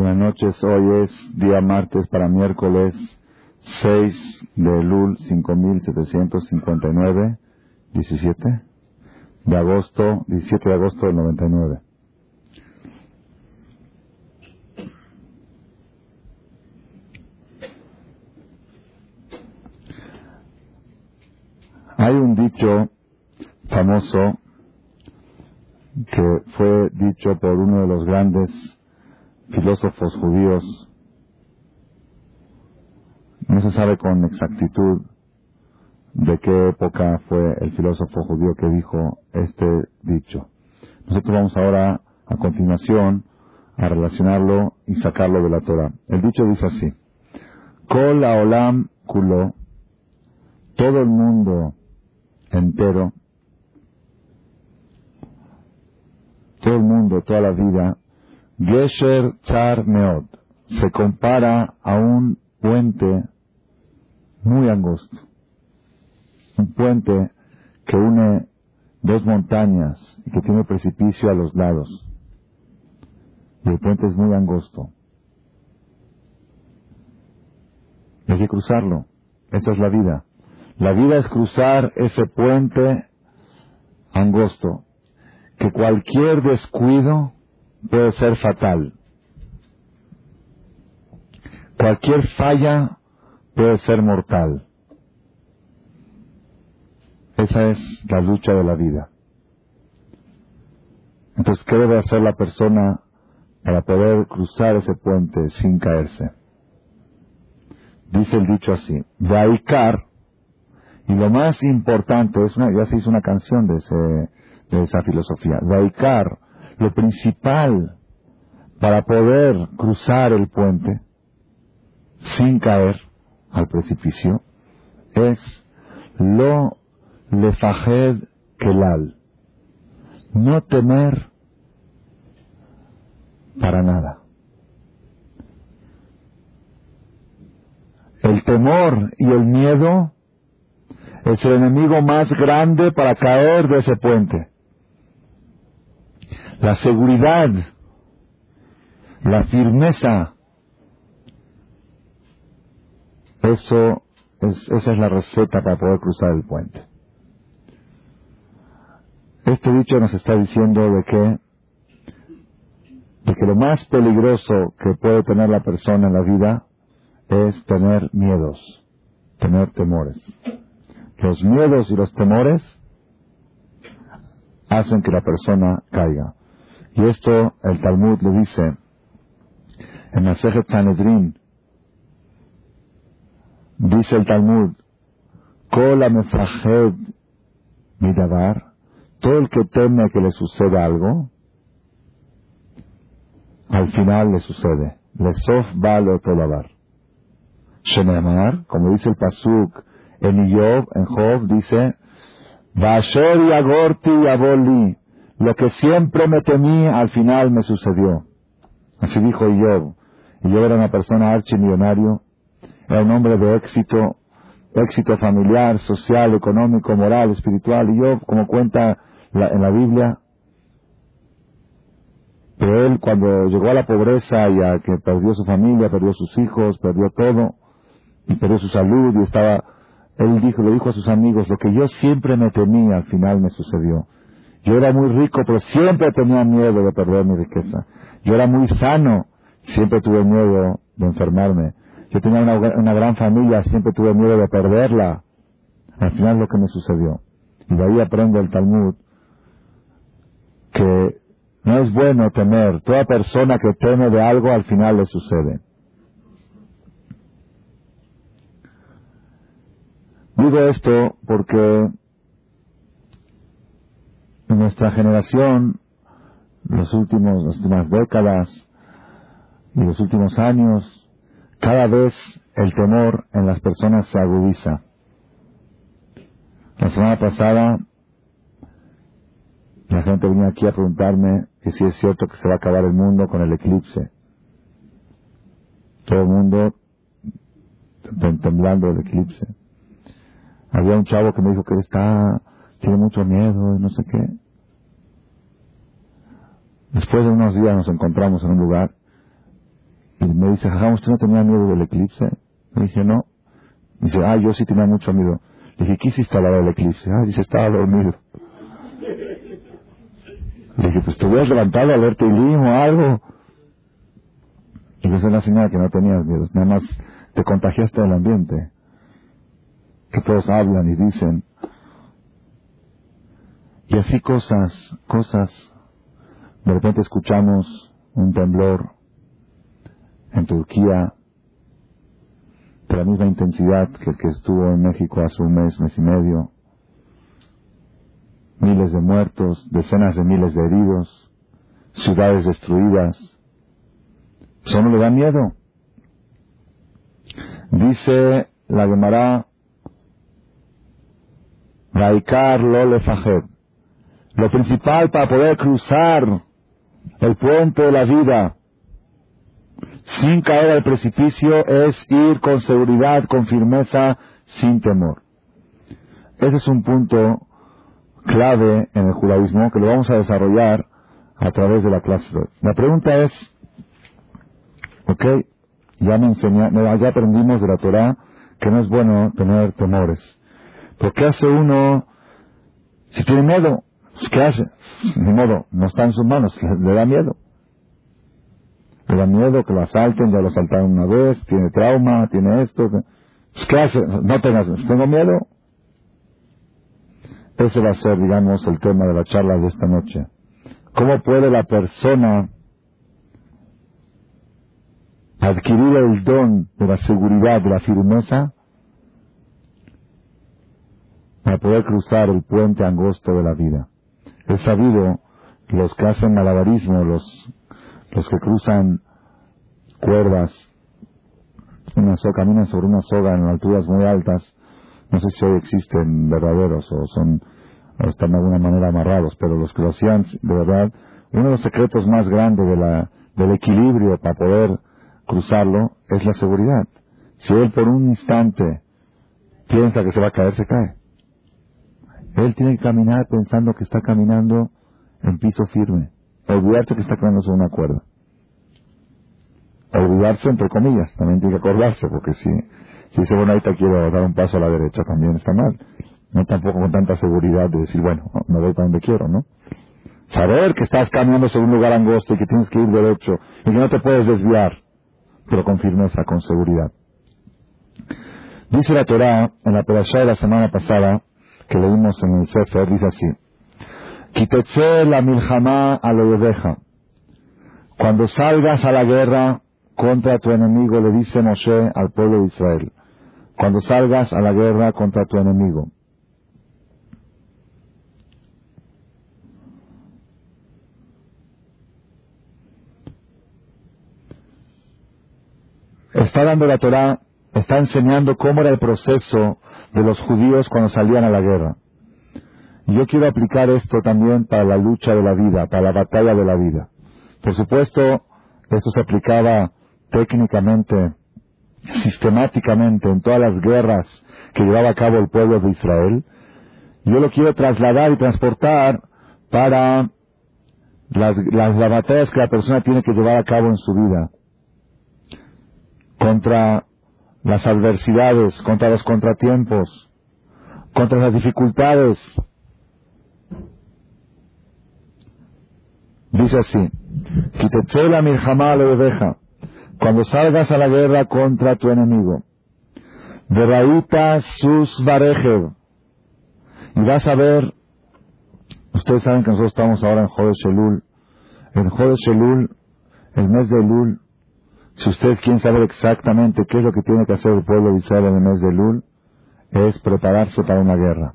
Buenas noches, hoy es día martes para miércoles 6 de Lul 5759, 17 de agosto, 17 de agosto del 99. Hay un dicho famoso que fue dicho por uno de los grandes filósofos judíos. No se sabe con exactitud de qué época fue el filósofo judío que dijo este dicho. Nosotros vamos ahora, a continuación, a relacionarlo y sacarlo de la Torah. El dicho dice así: Kol olam kulo, todo el mundo entero, todo el mundo, toda la vida, Gesher Tzar Meod, se compara a un puente muy angosto. Un puente que une dos montañas y que tiene precipicio a los lados. Y el puente es muy angosto. Hay que cruzarlo. Esa es la vida. La vida es cruzar ese puente angosto, que cualquier descuido puede ser fatal. Cualquier falla puede ser mortal. Esa es la lucha de la vida. Entonces, ¿qué debe hacer la persona para poder cruzar ese puente sin caerse? Dice el dicho así, Vaikar, y lo más importante, es una, ya se hizo una canción de, ese, de esa filosofía. Vaikar, lo principal para poder cruzar el puente sin caer al precipicio es lo lefajed kelal. No temer para nada. El temor y el miedo es el enemigo más grande para caer de ese puente. La seguridad, la firmeza, eso es, esa es la receta para poder cruzar el puente. Este dicho nos está diciendo de que, de que lo más peligroso que puede tener la persona en la vida es tener miedos, tener temores los miedos y los temores hacen que la persona caiga. Y esto el Talmud le dice en Masejet Sanedrin, dice el Talmud, midavar, todo el que teme que le suceda algo, al final le sucede. Le sof balo tolavar. Shenemar, como dice el Pasuk, en Job, en Job dice, Vasher y agorti y aboli, lo que siempre me temí al final me sucedió. Así dijo Job. Y era una persona archimillonario, era un hombre de éxito, éxito familiar, social, económico, moral, espiritual. Y Job, como cuenta en la Biblia, pero él cuando llegó a la pobreza y a que perdió su familia, perdió sus hijos, perdió todo, y perdió su salud y estaba él dijo, le dijo a sus amigos, lo que yo siempre me temía al final me sucedió. Yo era muy rico, pero siempre tenía miedo de perder mi riqueza. Yo era muy sano, siempre tuve miedo de enfermarme. Yo tenía una, una gran familia, siempre tuve miedo de perderla. Al final lo que me sucedió. Y de ahí aprende el Talmud que no es bueno temer. Toda persona que teme de algo al final le sucede. Digo esto porque en nuestra generación, los últimos, las últimas décadas y los últimos años, cada vez el temor en las personas se agudiza. La semana pasada, la gente venía aquí a preguntarme si es cierto que se va a acabar el mundo con el eclipse. Todo el mundo temblando del eclipse. Había un chavo que me dijo que está, tiene mucho miedo y no sé qué. Después de unos días nos encontramos en un lugar Y me dice, Jajam, ¿usted no tenía miedo del eclipse? Le dije, no. Dice, ah, yo sí tenía mucho miedo. Le dije, ¿qué hiciste hora del eclipse? Ah, dice, estaba dormido. Le dije, pues te hubieras levantado a verte Ilim o algo. Y dice la señora que no tenías miedo, nada más te contagiaste del ambiente. Que todos hablan y dicen. Y así cosas, cosas. De repente escuchamos un temblor en Turquía de la misma intensidad que el que estuvo en México hace un mes, mes y medio. Miles de muertos, decenas de miles de heridos, ciudades destruidas. Eso no le da miedo. Dice la Gemara, Raikar Lole Fajed. Lo principal para poder cruzar el puente de la vida sin caer al precipicio es ir con seguridad, con firmeza, sin temor. Ese es un punto clave en el judaísmo que lo vamos a desarrollar a través de la clase. La pregunta es, ok, ya me ya aprendimos de la Torah que no es bueno tener temores. Pero ¿qué hace uno si tiene miedo? Pues, ¿Qué hace? Ni modo, no está en sus manos, le da miedo. Le da miedo que lo asalten, ya lo asaltaron una vez, tiene trauma, tiene esto. Pues, ¿Qué hace? No tengas, tengo miedo. Ese va a ser, digamos, el tema de la charla de esta noche. ¿Cómo puede la persona adquirir el don de la seguridad, de la firmeza, para poder cruzar el puente angosto de la vida. Es sabido los que hacen malabarismo, los, los que cruzan cuerdas, una soga, caminan sobre una soga en alturas muy altas, no sé si hoy existen verdaderos o son o están de alguna manera amarrados, pero los que lo hacían, de verdad, uno de los secretos más grandes de la, del equilibrio para poder cruzarlo es la seguridad. Si él por un instante piensa que se va a caer, se cae. Él tiene que caminar pensando que está caminando en piso firme. Olvidarse que está caminando sobre una cuerda. Olvidarse entre comillas, también tiene que acordarse, porque si, si dice, bueno, ahorita quiero dar un paso a la derecha, también está mal. No tampoco con tanta seguridad de decir, bueno, me voy para donde quiero, ¿no? Saber que estás caminando sobre un lugar angosto y que tienes que ir derecho y que no te puedes desviar pero con firmeza, con seguridad. Dice la Torah en la perashá de la semana pasada, que leímos en el Sefer, dice así, Quitetze la milhamá a lo Cuando salgas a la guerra contra tu enemigo, le dice Moshe al pueblo de Israel, cuando salgas a la guerra contra tu enemigo. está dando la Torah, está enseñando cómo era el proceso de los judíos cuando salían a la guerra. Yo quiero aplicar esto también para la lucha de la vida, para la batalla de la vida. Por supuesto, esto se aplicaba técnicamente, sistemáticamente en todas las guerras que llevaba a cabo el pueblo de Israel. Yo lo quiero trasladar y transportar para las, las batallas que la persona tiene que llevar a cabo en su vida contra las adversidades, contra los contratiempos, contra las dificultades. Dice así, deja cuando salgas a la guerra contra tu enemigo, Veraita sus barejev, y vas a ver, ustedes saben que nosotros estamos ahora en Jodes Shelul, en Jodes Shelul, el mes de Elul, si ustedes quieren saber exactamente qué es lo que tiene que hacer el pueblo de Israel en el mes de Lul, es prepararse para una guerra.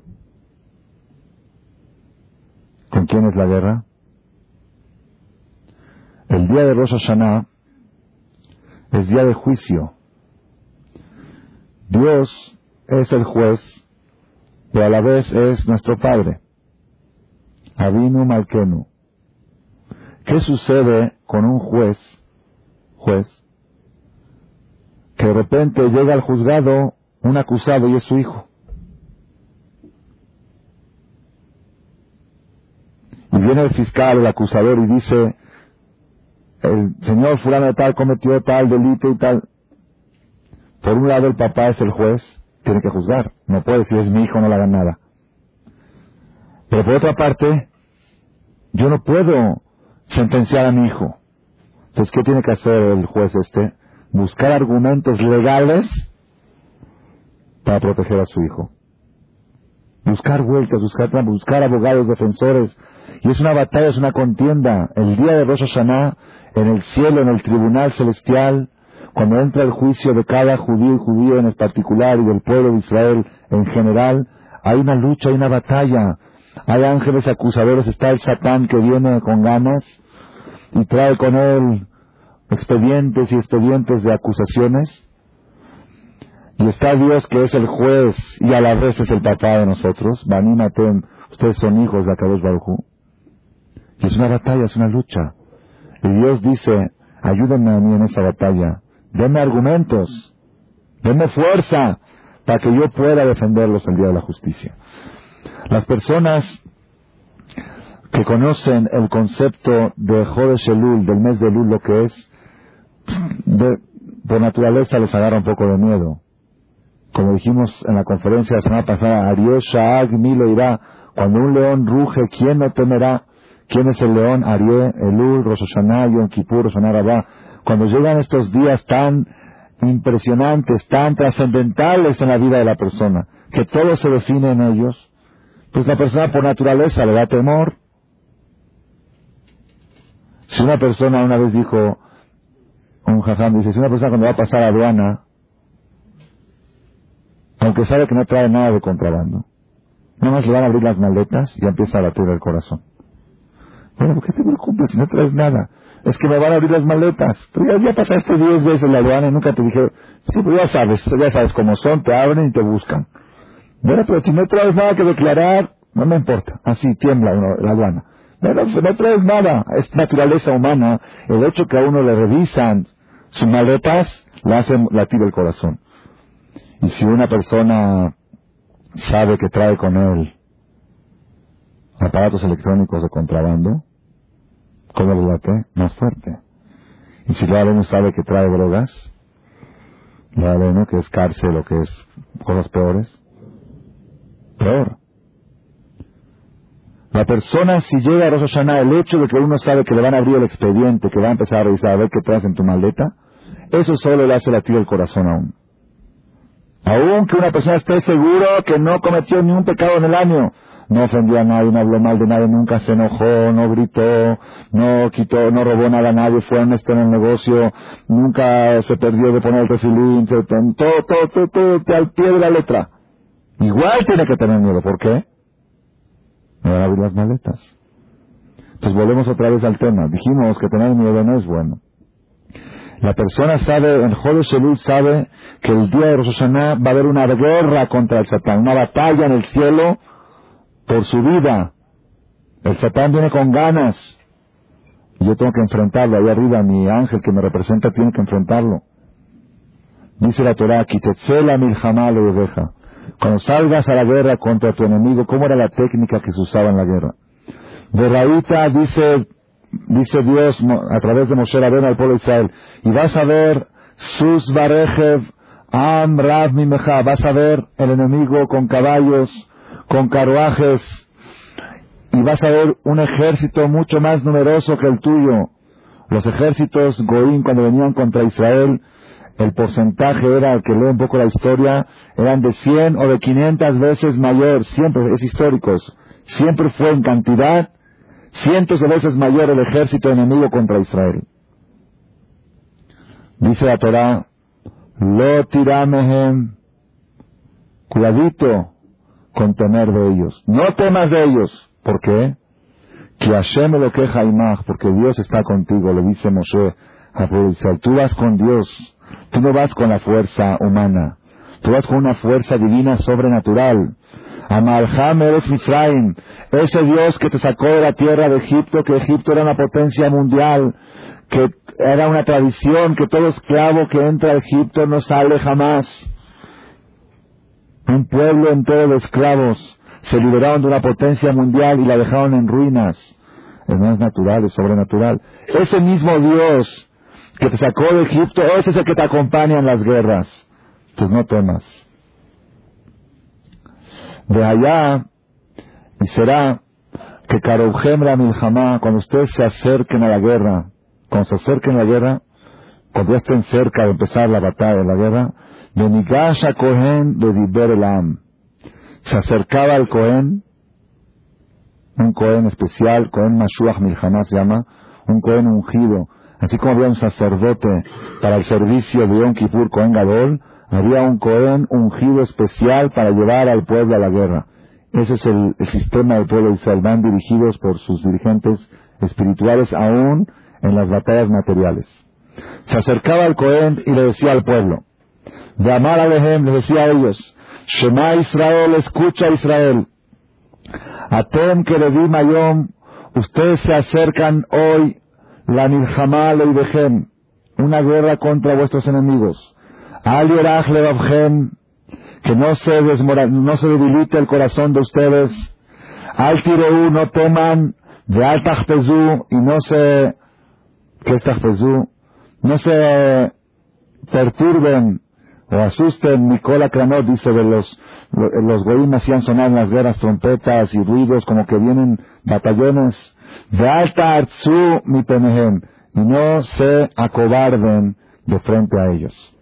¿Con quién es la guerra? El día de Rosh Hashanah es día de juicio. Dios es el juez, pero a la vez es nuestro Padre. Avinu Malkenu. ¿Qué sucede con un juez, juez, que de repente llega al juzgado un acusado y es su hijo. Y viene el fiscal, el acusador, y dice, el señor fulano de tal cometió tal delito y tal. Por un lado el papá es el juez, tiene que juzgar. No puede decir es mi hijo, no le hagan nada. Pero por otra parte, yo no puedo sentenciar a mi hijo. Entonces, ¿qué tiene que hacer el juez este? Buscar argumentos legales para proteger a su hijo. Buscar vueltas, buscar buscar abogados, defensores. Y es una batalla, es una contienda. El día de Rosh Hashanah, en el cielo, en el tribunal celestial, cuando entra el juicio de cada judío y judío en particular y del pueblo de Israel en general, hay una lucha, hay una batalla. Hay ángeles acusadores, está el Satán que viene con ganas y trae con él expedientes y expedientes de acusaciones. Y está Dios que es el juez y a la vez es el papá de nosotros. Banímatem, ustedes son hijos de Akadosh Baruj Y es una batalla, es una lucha. Y Dios dice, ayúdenme a mí en esa batalla. Denme argumentos. Denme fuerza para que yo pueda defenderlos el día de la justicia. Las personas que conocen el concepto de Jodesh Elul, del mes de Elul, lo que es, por naturaleza les agarra un poco de miedo. Como dijimos en la conferencia la semana pasada, Ariel Shaag Milo irá. Cuando un león ruge, ¿quién no temerá? ¿Quién es el león? Ariel, Elul, Rosh Hashanah, Yom Kippur, Cuando llegan estos días tan impresionantes, tan trascendentales en la vida de la persona, que todo se define en ellos, pues la persona por naturaleza le da temor. Si una persona una vez dijo, un jajam dice, si una persona cuando va a pasar a aduana, aunque sabe que no trae nada de contrabando, nada más le van a abrir las maletas y empieza a latir el corazón. Bueno, ¿por qué te preocupas si no traes nada? Es que me van a abrir las maletas. Pero ya, ya pasaste diez veces la aduana y nunca te dije, sí, pero ya sabes, ya sabes cómo son, te abren y te buscan. Bueno, pero si no traes nada que declarar, no me importa. Así tiembla la aduana. Bueno, no traes nada. Es naturaleza humana. El hecho que a uno le revisan sus maletas, le hacen latir el corazón. Y si una persona sabe que trae con él aparatos electrónicos de contrabando, ¿cómo le late? Más fuerte. Y si la no sabe que trae drogas, la ¿no? que es cárcel o que es cosas peores, peor. La persona, si llega a Rosh Hashanah, el hecho de que uno sabe que le van a abrir el expediente, que va a empezar a revisar a ver qué traes en tu maleta, eso solo le hace latir el corazón a uno. Aún que una persona esté seguro que no cometió ni un pecado en el año, no ofendió a nadie, no habló mal de nadie, nunca se enojó, no gritó, no quitó, no robó nada a nadie, fue honesto en el negocio, nunca se perdió de poner el refilín, todo, todo, todo, todo, al pie de la letra. Igual tiene que tener miedo. ¿Por qué? Me van a abrir las maletas. Entonces volvemos otra vez al tema. Dijimos que tener miedo no es bueno. La persona sabe, en Jode Shelul sabe que el día de Rosh va a haber una guerra contra el Satán, una batalla en el cielo por su vida. El Satán viene con ganas. Y yo tengo que enfrentarlo. Ahí arriba mi ángel que me representa tiene que enfrentarlo. Dice la Torah, Kitetzela milhamá lo deja. Cuando salgas a la guerra contra tu enemigo, ¿cómo era la técnica que se usaba en la guerra? De dice, dice Dios a través de Moshe Rabbeinu al pueblo de Israel, y vas a ver sus barejev, am rav mimeja, vas a ver el enemigo con caballos, con carruajes, y vas a ver un ejército mucho más numeroso que el tuyo. Los ejércitos Goín cuando venían contra Israel el porcentaje era, que lee un poco la historia, eran de 100 o de 500 veces mayor, siempre es histórico, siempre fue en cantidad cientos de veces mayor el ejército enemigo contra Israel. Dice la Torah, lo tiramehem, cuidadito con temer de ellos, no temas de ellos, ¿por qué? Que Hashem lo queja porque Dios está contigo, le dice Moshe a Israel, tú vas con Dios, Tú no vas con la fuerza humana, tú vas con una fuerza divina sobrenatural. Amalham eres Misraim, ese Dios que te sacó de la tierra de Egipto, que Egipto era una potencia mundial, que era una tradición, que todo esclavo que entra a Egipto no sale jamás. Un pueblo entero de esclavos se liberaron de una potencia mundial y la dejaron en ruinas. no es natural, es sobrenatural. Ese mismo Dios que te sacó de Egipto, ese es el que te acompaña en las guerras. Entonces no temas. De allá, y será que Karouhem Milhamá, cuando ustedes se acerquen a la guerra, cuando se acerquen a la guerra, cuando ya estén cerca de empezar la batalla de la guerra, Benigasha Cohen de Diber Elam. Se acercaba al Cohen, un Cohen especial, Cohen Mashuach Milhamá se llama, un Cohen ungido. Así como había un sacerdote para el servicio de Yom Kippur, Cohen Gadol, había un Cohen ungido especial para llevar al pueblo a la guerra. Ese es el, sistema del pueblo de Israel. Dirigidos por sus dirigentes espirituales aún en las batallas materiales. Se acercaba al Cohen y le decía al pueblo, de Amar Alejem, le decía a ellos, Shema Israel, escucha Israel. Atem Keredim Mayom, ustedes se acercan hoy, la Nilhamá Leibejem, una guerra contra vuestros enemigos. Al que no se, no se debilite el corazón de ustedes. Al tireu, no teman, de al y no se, ¿qué es No se perturben o asusten. Nicola Cranot dice de los, los goim hacían sonar en las guerras trompetas y ruidos como que vienen batallones. De alta arzu mi penehem, y no se acobarden de frente a ellos.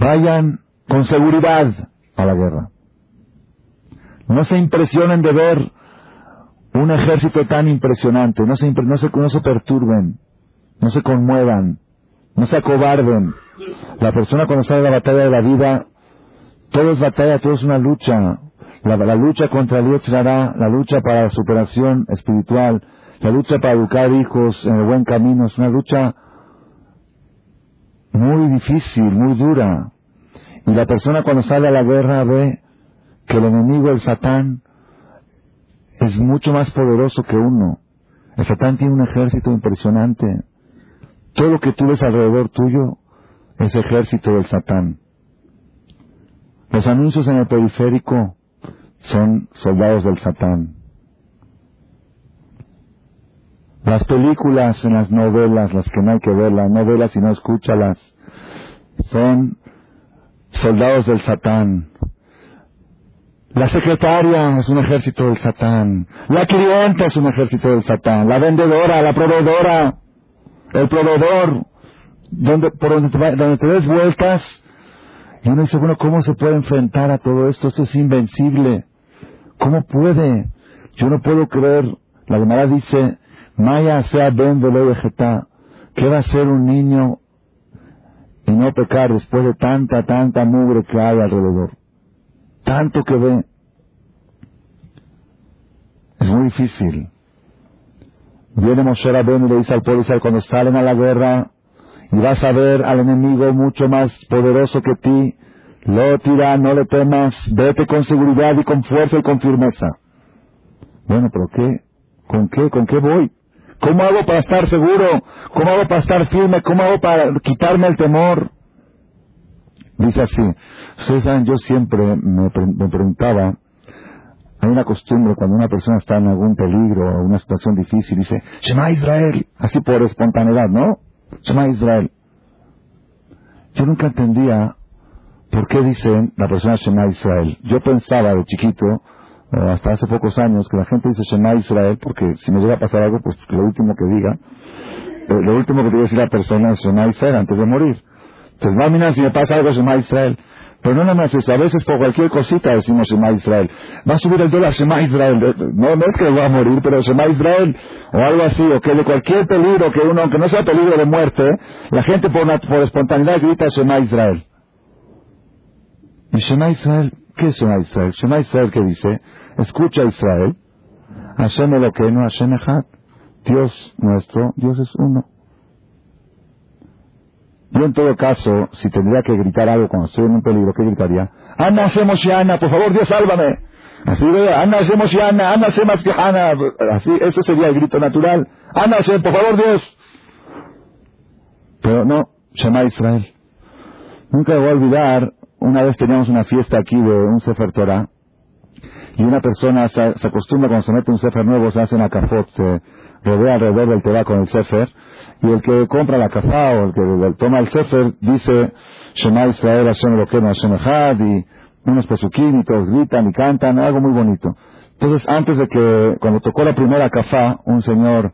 Vayan con seguridad a la guerra. No se impresionen de ver un ejército tan impresionante. No se, no se, no se perturben, no se conmuevan, no se acobarden. La persona cuando sale a la batalla de la vida, todo es batalla, todo es una lucha. La, lucha contra el será la lucha para la superación espiritual, la lucha para educar hijos en el buen camino, es una lucha muy difícil, muy dura. Y la persona cuando sale a la guerra ve que el enemigo, el Satán, es mucho más poderoso que uno. El Satán tiene un ejército impresionante. Todo lo que tú ves alrededor tuyo es ejército del Satán. Los anuncios en el periférico son soldados del Satán. Las películas en las novelas, las que no hay que ver, las novelas y no escúchalas, son soldados del Satán. La secretaria es un ejército del Satán. La clienta es un ejército del Satán. La vendedora, la proveedora, el proveedor, donde, por donde te, donde te des vueltas. Y uno dice, bueno, ¿cómo se puede enfrentar a todo esto? Esto es invencible. ¿Cómo puede? Yo no puedo creer. La Gemara dice, Maya sea ben. ¿Qué va a ser un niño y no pecar después de tanta, tanta mugre que hay alrededor? Tanto que ve. Es muy difícil. Viene Moshe Rabbeinu y le dice al pueblo cuando salen a la guerra y vas a ver al enemigo mucho más poderoso que ti, lo tira, no le temas, vete con seguridad y con fuerza y con firmeza. Bueno, pero ¿qué? ¿Con qué? ¿Con qué voy? ¿Cómo hago para estar seguro? ¿Cómo hago para estar firme? ¿Cómo hago para quitarme el temor? Dice así, ustedes saben, yo siempre me, preguntaba, hay una costumbre cuando una persona está en algún peligro o una situación difícil, dice, Shema Israel, así por espontaneidad, ¿no? Shema Israel. Yo nunca entendía por qué dicen la persona Shema Israel. Yo pensaba de chiquito hasta hace pocos años que la gente dice Shema Israel porque si me llega a pasar algo, pues lo último que diga, eh, lo último que que decir la persona es Shema Israel antes de morir. Entonces, va si me pasa algo Shema Israel. Pero no nada más eso, a veces por cualquier cosita decimos Shema Israel. Va a subir el dólar Shema Israel. No, no es que va a morir, pero Shema Israel o algo así, o que de cualquier peligro que uno, aunque no sea peligro de muerte, la gente por, por espontaneidad grita Shema Israel. ¿Y Shema Israel? ¿Qué es Shema Israel? Shema Israel que dice, Escucha Israel. Hashem no Hashem Echad. Dios nuestro, Dios es uno. Yo en todo caso, si tendría que gritar algo cuando estoy en un peligro, ¿qué gritaría? Ana Ana, por favor Dios sálvame. Así Ana Ana, Ana Ana. Así, eso sería el grito natural. Ana por favor Dios. Pero no, Shema Israel. Nunca voy a olvidar, una vez teníamos una fiesta aquí de un Sefer Torah, y una persona se, acostumbra cuando se mete un Sefer nuevo, se hace una cafot, se rodea alrededor del teba con el Sefer, y el que compra la cafá o el que toma el Sefer dice Shema Israel Hashem Elokeinu Hashem y unos pesuquín y todos gritan y cantan, algo muy bonito. Entonces, antes de que, cuando tocó la primera cafá, un señor,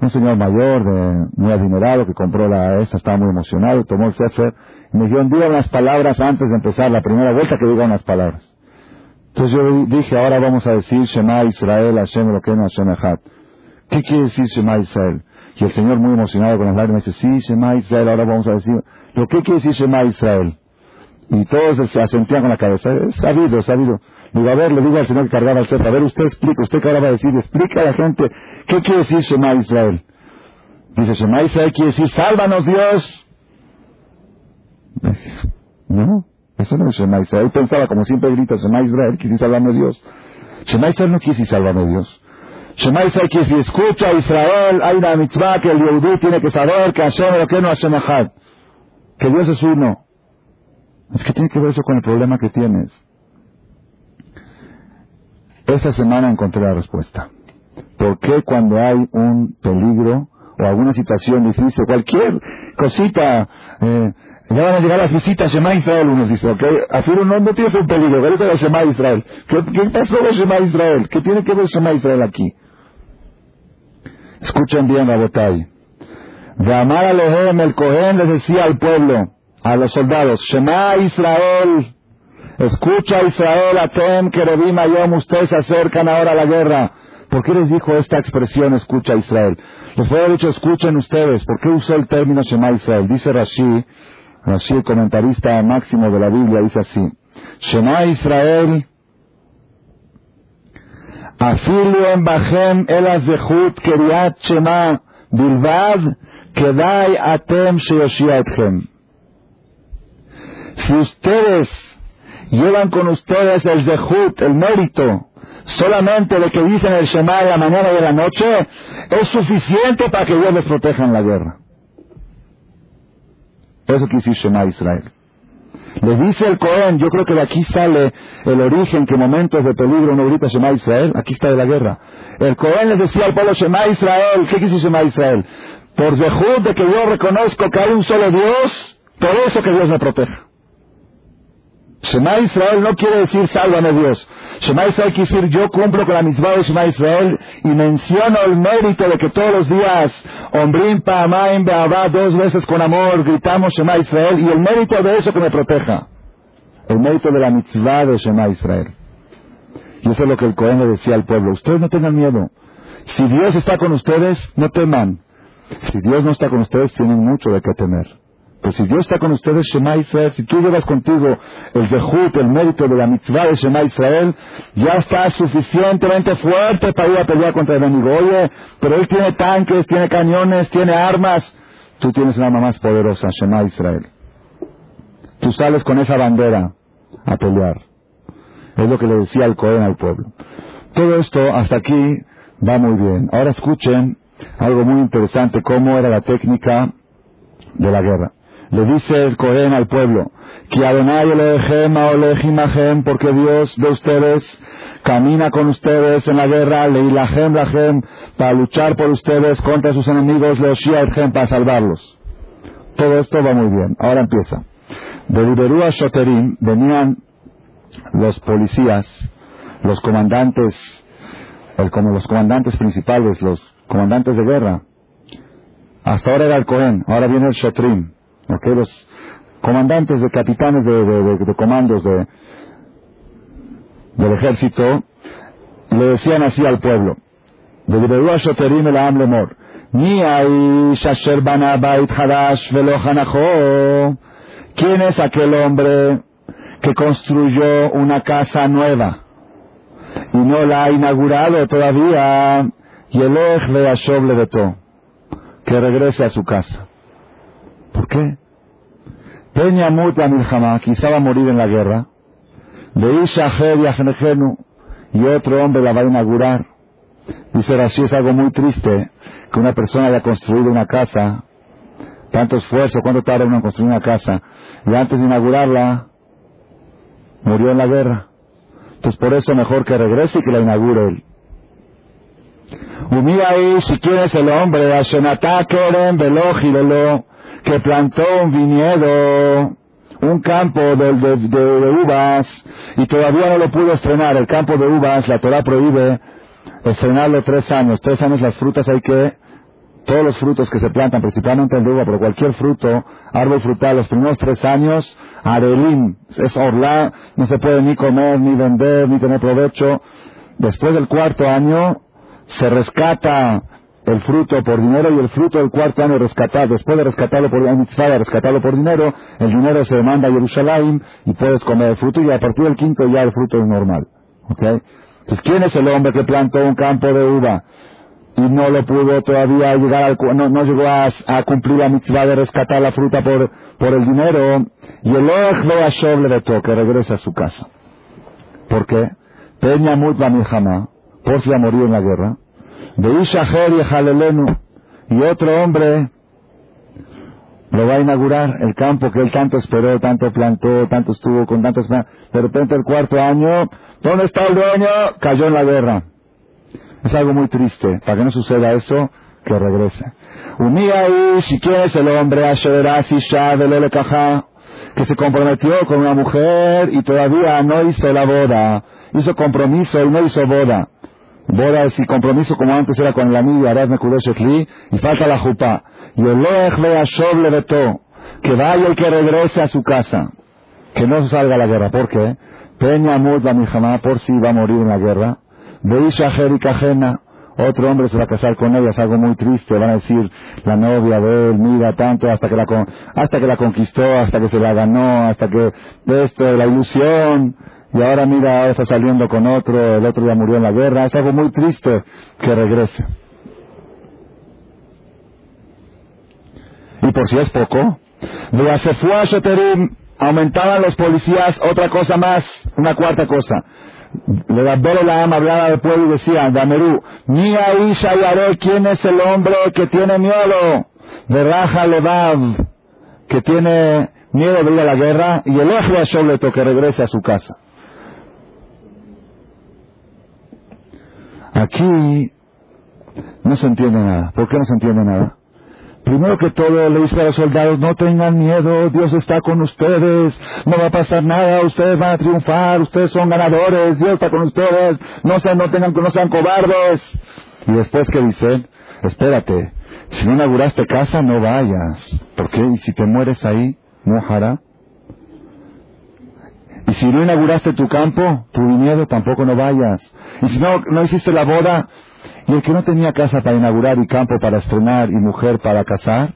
un señor mayor, de, muy adinerado, que compró la esta, estaba muy emocionado, tomó el Sefer, y me dijo, diga unas palabras antes de empezar la primera vuelta, que diga unas palabras. Entonces yo dije, ahora vamos a decir Shema Israel, Hashem Elokeinu, Hashem Echad. ¿Qué quiere decir Shema Israel? Y el Señor muy emocionado con las lágrimas dice, sí, Shema Israel, ahora vamos a decir, ¿lo que quiere decir Shema Israel? Y todos se asentían con la cabeza, es sabido, sabido. Digo, a ver, le digo al Señor que cargaba el centro, a ver, usted explica, usted que ahora va a decir, explica a la gente, ¿qué quiere decir Shema Israel? Dice, Shema Israel quiere decir, sálvanos Dios. No, eso no es Shema Israel. Él pensaba, como siempre grita, Shema Israel quiere decir, sálvame Dios. Shema Israel no quiere decir, sálvame Dios. Shema Israel quiere decir, escucha Israel, hay una mitzvah que el Yehudí tiene que saber que Hashem lo que no Hashem Echad. Que Dios es uno. Es que tiene que ver eso con el problema que tienes. Esta semana encontré la respuesta. ¿Por qué cuando hay un peligro o alguna situación difícil, cualquier cosita, eh, ya van a llegar las visitas Shema Israel, uno dice, ok, afirmo, no, no tienes un peligro, vete a Shema Israel. ¿Qué, ¿Qué pasó con Shema Israel? ¿Qué tiene que ver Shema Israel aquí? Escuchen bien, Rabotay. De amar a el Cohen les decía al pueblo, a los soldados, Shema Israel, escucha Israel, Atem, Kerubim, Ayom, ustedes se acercan ahora a la guerra. ¿Por qué les dijo esta expresión, escucha Israel? Les fue dicho, escuchen ustedes. ¿Por qué usó el término Shema Israel? Dice Rashi, Rashi, el comentarista máximo de la Biblia, dice así, Shema Israel, Afilu en Bahem el Azehut Keriat Shema Bilvad Kedai Atem Etchem. Si ustedes llevan con ustedes el dejut, el mérito, solamente de que dicen el Shema de la mañana y de la noche, es suficiente para que Dios les proteja en la guerra. Eso quiere decir Shema Israel. Le dice el Cohen, yo creo que de aquí sale el origen que momentos de peligro no grita Shema Israel, aquí está de la guerra. El Cohen les decía al pueblo Shema Israel, ¿qué decir Shema Israel? Por dejud de que yo reconozco que hay un solo Dios, por eso que Dios me proteja. Shema Israel no quiere decir sálvame Dios. Shema Israel quiere decir yo cumplo con la misma de Shema Israel y menciono el mérito de que todos los días, Ombrim, Pa'amaim, Be'abá, dos veces con amor, gritamos Shema Israel y el mérito de eso que me proteja. El mérito de la mitzvah de Shema Israel. Y eso es lo que el Cohen le decía al pueblo. Ustedes no tengan miedo. Si Dios está con ustedes, no teman. Si Dios no está con ustedes, tienen mucho de qué temer. Pues si Dios está con ustedes, Shema Israel, si tú llevas contigo el dejut, el mérito de la mitzvah de Shema Israel, ya está suficientemente fuerte para ir a pelear contra el enemigo. Oye, pero él tiene tanques, tiene cañones, tiene armas. Tú tienes una arma más poderosa, Shema Israel. Tú sales con esa bandera a pelear. Es lo que le decía el Cohen al pueblo. Todo esto hasta aquí va muy bien. Ahora escuchen algo muy interesante, cómo era la técnica de la guerra. Le dice el Cohen al pueblo, que Adonai Elohim porque Dios de ustedes camina con ustedes en la guerra, leilahem lahem, para luchar por ustedes contra sus enemigos, los para salvarlos. Todo esto va muy bien. Ahora empieza. De Liberú a Shoterim venían los policías, los comandantes, como los comandantes principales, los comandantes de guerra. Hasta ahora era el Cohen, ahora viene el Shotrim los comandantes de capitanes de, comandos de, del ejército le decían así al pueblo, de ¿Quién es aquel hombre que construyó una casa nueva y no la ha inaugurado todavía? Y el de que regrese a su casa. ¿Por qué? Peña Muta Milhama, quizá va a morir en la guerra. De Isha y y otro hombre la va a inaugurar. Dice así es algo muy triste que una persona haya construido una casa, tanto esfuerzo, cuánto tarda uno en construir una casa, y antes de inaugurarla, murió en la guerra. Entonces por eso mejor que regrese y que la inaugure él. Humilla ahí, si quieres el hombre, que plantó un viñedo, un campo de, de, uvas, y todavía no lo pudo estrenar. El campo de uvas, la Torah prohíbe estrenarlo tres años. Tres años las frutas hay que, todos los frutos que se plantan, principalmente el de uva, pero cualquier fruto, árbol frutal, los primeros tres años, arelim, es orla, no se puede ni comer, ni vender, ni tener provecho. Después del cuarto año, se rescata el fruto por dinero y el fruto del cuarto año rescatado, después de rescatarlo por mitzvah, rescatarlo por dinero, el dinero se manda a Jerusalén y puedes comer el fruto y a partir del quinto ya el fruto es normal. ¿okay? Entonces, ¿quién es el hombre que plantó un campo de uva y no lo pudo todavía llegar al, no, no llegó a, cumplir la mitzvah de rescatar la fruta por, por el dinero? Y el de Ashov le vetó que regrese a su casa. ¿Por qué? Peña Mutba por si ha morido en la guerra. De y otro hombre lo va a inaugurar el campo que él tanto esperó, tanto plantó, tanto estuvo con tantos... De repente el cuarto año, ¿dónde está el dueño? Cayó en la guerra. Es algo muy triste. Para que no suceda eso, que regrese. Humía y si quieres el hombre, que se comprometió con una mujer y todavía no hizo la boda. Hizo compromiso y no hizo boda bodas y compromiso como antes era con el anillo, Arad Mekudeshet y falta la jupa. Y el Loech Beashov le vetó, que vaya y que regrese a su casa, que no salga a la guerra. ¿Por qué? Peña Mud Mijamá, por si va a morir en la guerra. Beisha Jericajena, otro hombre se va a casar con ella, es algo muy triste, van a decir la novia de él, mira tanto, hasta que la, hasta que la conquistó, hasta que se la ganó, hasta que esto, la ilusión, y ahora mira, está saliendo con otro, el otro ya murió en la guerra, es algo muy triste que regrese. Y por si es poco, se fue a Shoterim, aumentaban los policías, otra cosa más, una cuarta cosa. Le la ama hablaba del pueblo y decía, Damerú, Mía Isha ¿quién es el hombre que tiene miedo? De Raja Levav, que tiene miedo de ir a la guerra, y el Sholeto que regrese a su casa. Aquí no se entiende nada. ¿Por qué no se entiende nada? Primero que todo le dice a los soldados, no tengan miedo, Dios está con ustedes, no va a pasar nada, ustedes van a triunfar, ustedes son ganadores, Dios está con ustedes, no sean, no tengan, no sean cobardes. Y después que dicen, espérate, si no inauguraste casa, no vayas. ¿Por qué? ¿Y si te mueres ahí, no hará? Y si no inauguraste tu campo, tu viñedo, tampoco no vayas. Y si no, no hiciste la boda, y el que no tenía casa para inaugurar y campo para estrenar y mujer para casar,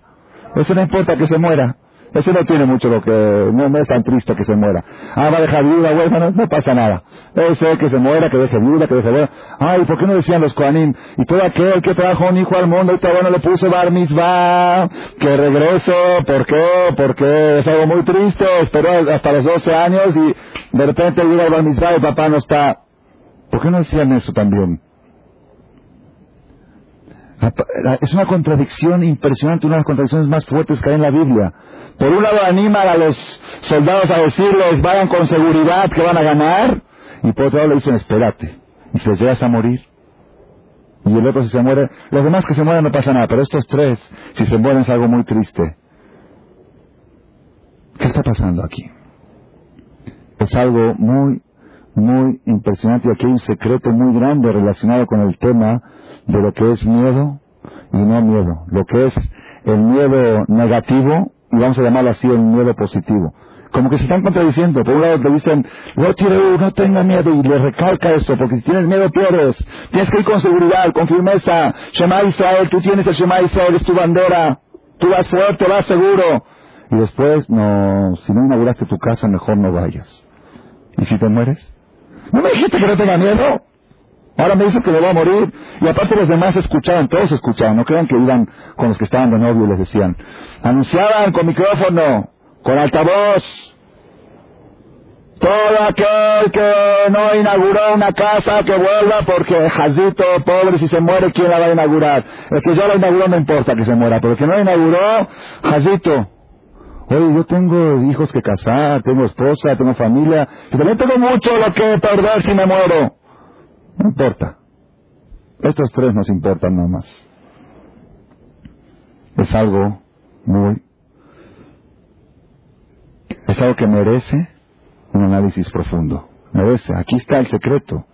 eso no importa que se muera. Eso no tiene mucho lo que, no, es tan triste que se muera. Ah, va a dejar viuda, huérfana, no pasa nada. Ese que se muera, que deje viuda, que deje viuda. Ay, ¿por qué no decían los Koanim? Y todo aquel que trajo un hijo al mundo y todavía no le puso bar mitzvah, que regreso, ¿por qué? Porque es algo muy triste, esperó hasta los 12 años y de repente llega el bar mitzvah y papá no está. ¿Por qué no decían eso también? Es una contradicción impresionante, una de las contradicciones más fuertes que hay en la Biblia. Por un lado animan a los soldados a decirles vayan con seguridad que van a ganar y por otro lado le dicen espérate y si les llegas a morir y el otro si se muere, los demás que se mueren no pasa nada, pero estos tres si se mueren es algo muy triste. ¿Qué está pasando aquí? Es algo muy, muy impresionante y aquí hay un secreto muy grande relacionado con el tema de lo que es miedo y no miedo. Lo que es el miedo negativo y vamos a llamarlo así el miedo positivo. Como que se están contradiciendo. Por un lado te dicen, no, no tenga miedo, y le recalca esto, porque si tienes miedo pierdes. Tienes que ir con seguridad, con firmeza. Shema Israel, tú tienes el Shema Israel, es tu bandera. Tú vas fuerte, vas seguro. Y después, no, si no inauguraste tu casa, mejor no vayas. ¿Y si te mueres? ¿No me dijiste que no tenga miedo? Ahora me dices que me voy a morir. Y aparte los demás escuchaban, todos escuchaban. No crean que iban con los que estaban de novio y les decían. Anunciaban con micrófono, con altavoz. Todo aquel que no inauguró una casa, que vuelva porque Jazito, pobre, si se muere, ¿quién la va a inaugurar? El que ya la inauguró no importa que se muera, pero el que no inauguró, Jazito, Oye, yo tengo hijos que casar, tengo esposa, tengo familia, y también tengo mucho lo que perder si me muero. No importa. Estos tres nos importan nada más. Es algo muy... Es algo que merece un análisis profundo. Merece. Aquí está el secreto.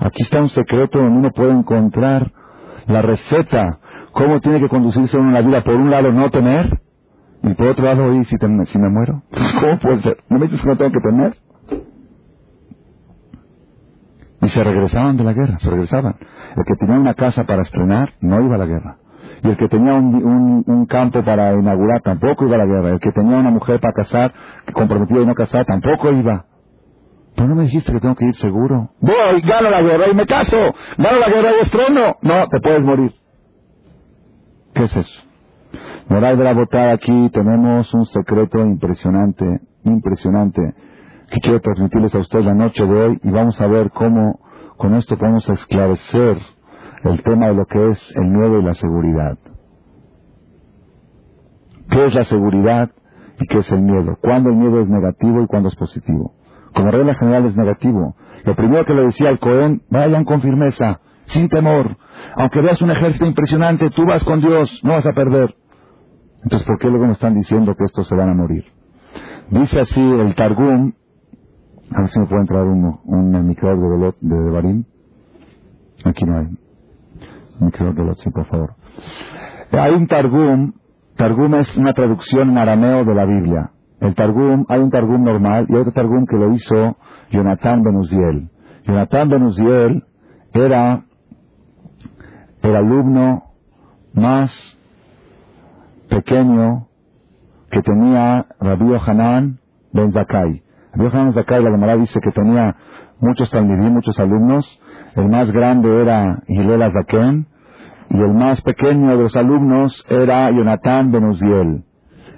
Aquí está un secreto donde uno puede encontrar la receta, cómo tiene que conducirse uno en la vida. Por un lado, no tener, y por otro lado, oye, si, si me muero, ¿cómo puede ser? ¿No me dices que no tengo que tener? Y se regresaban de la guerra, se regresaban. El que tenía una casa para estrenar no iba a la guerra. Y el que tenía un, un, campo para inaugurar tampoco iba a la guerra. El que tenía una mujer para casar, comprometida y no casar, tampoco iba. Pero no me dijiste que tengo que ir seguro. Voy, gano la guerra y me caso. Gano la guerra y estreno. No, te puedes morir. ¿Qué es eso? Moral de la votada aquí tenemos un secreto impresionante, impresionante, que quiero transmitirles a ustedes la noche de hoy y vamos a ver cómo con esto podemos esclarecer el tema de lo que es el miedo y la seguridad. ¿Qué es la seguridad y qué es el miedo? ¿Cuándo el miedo es negativo y cuándo es positivo? Como regla general es negativo. Lo primero que le decía al Cohen, vayan con firmeza, sin temor. Aunque veas un ejército impresionante, tú vas con Dios, no vas a perder. Entonces, ¿por qué luego nos están diciendo que estos se van a morir? Dice así el Targum, a ver si me puede entrar un, un micrófono de, de, Barim. Aquí no hay. Micrófono de Velot, sí, por favor. Hay un Targum, Targum es una traducción en arameo de la Biblia. El Targum, hay un Targum normal y otro Targum que lo hizo Jonathan Benuziel. Jonathan Benuziel era el alumno más pequeño que tenía Rabbi Hanan Ben Zakai. Ben Zakai, la Gemara dice que tenía muchos talmidim, muchos alumnos. El más grande era Hillel Azaken y el más pequeño de los alumnos era Jonathan Ben Uziel.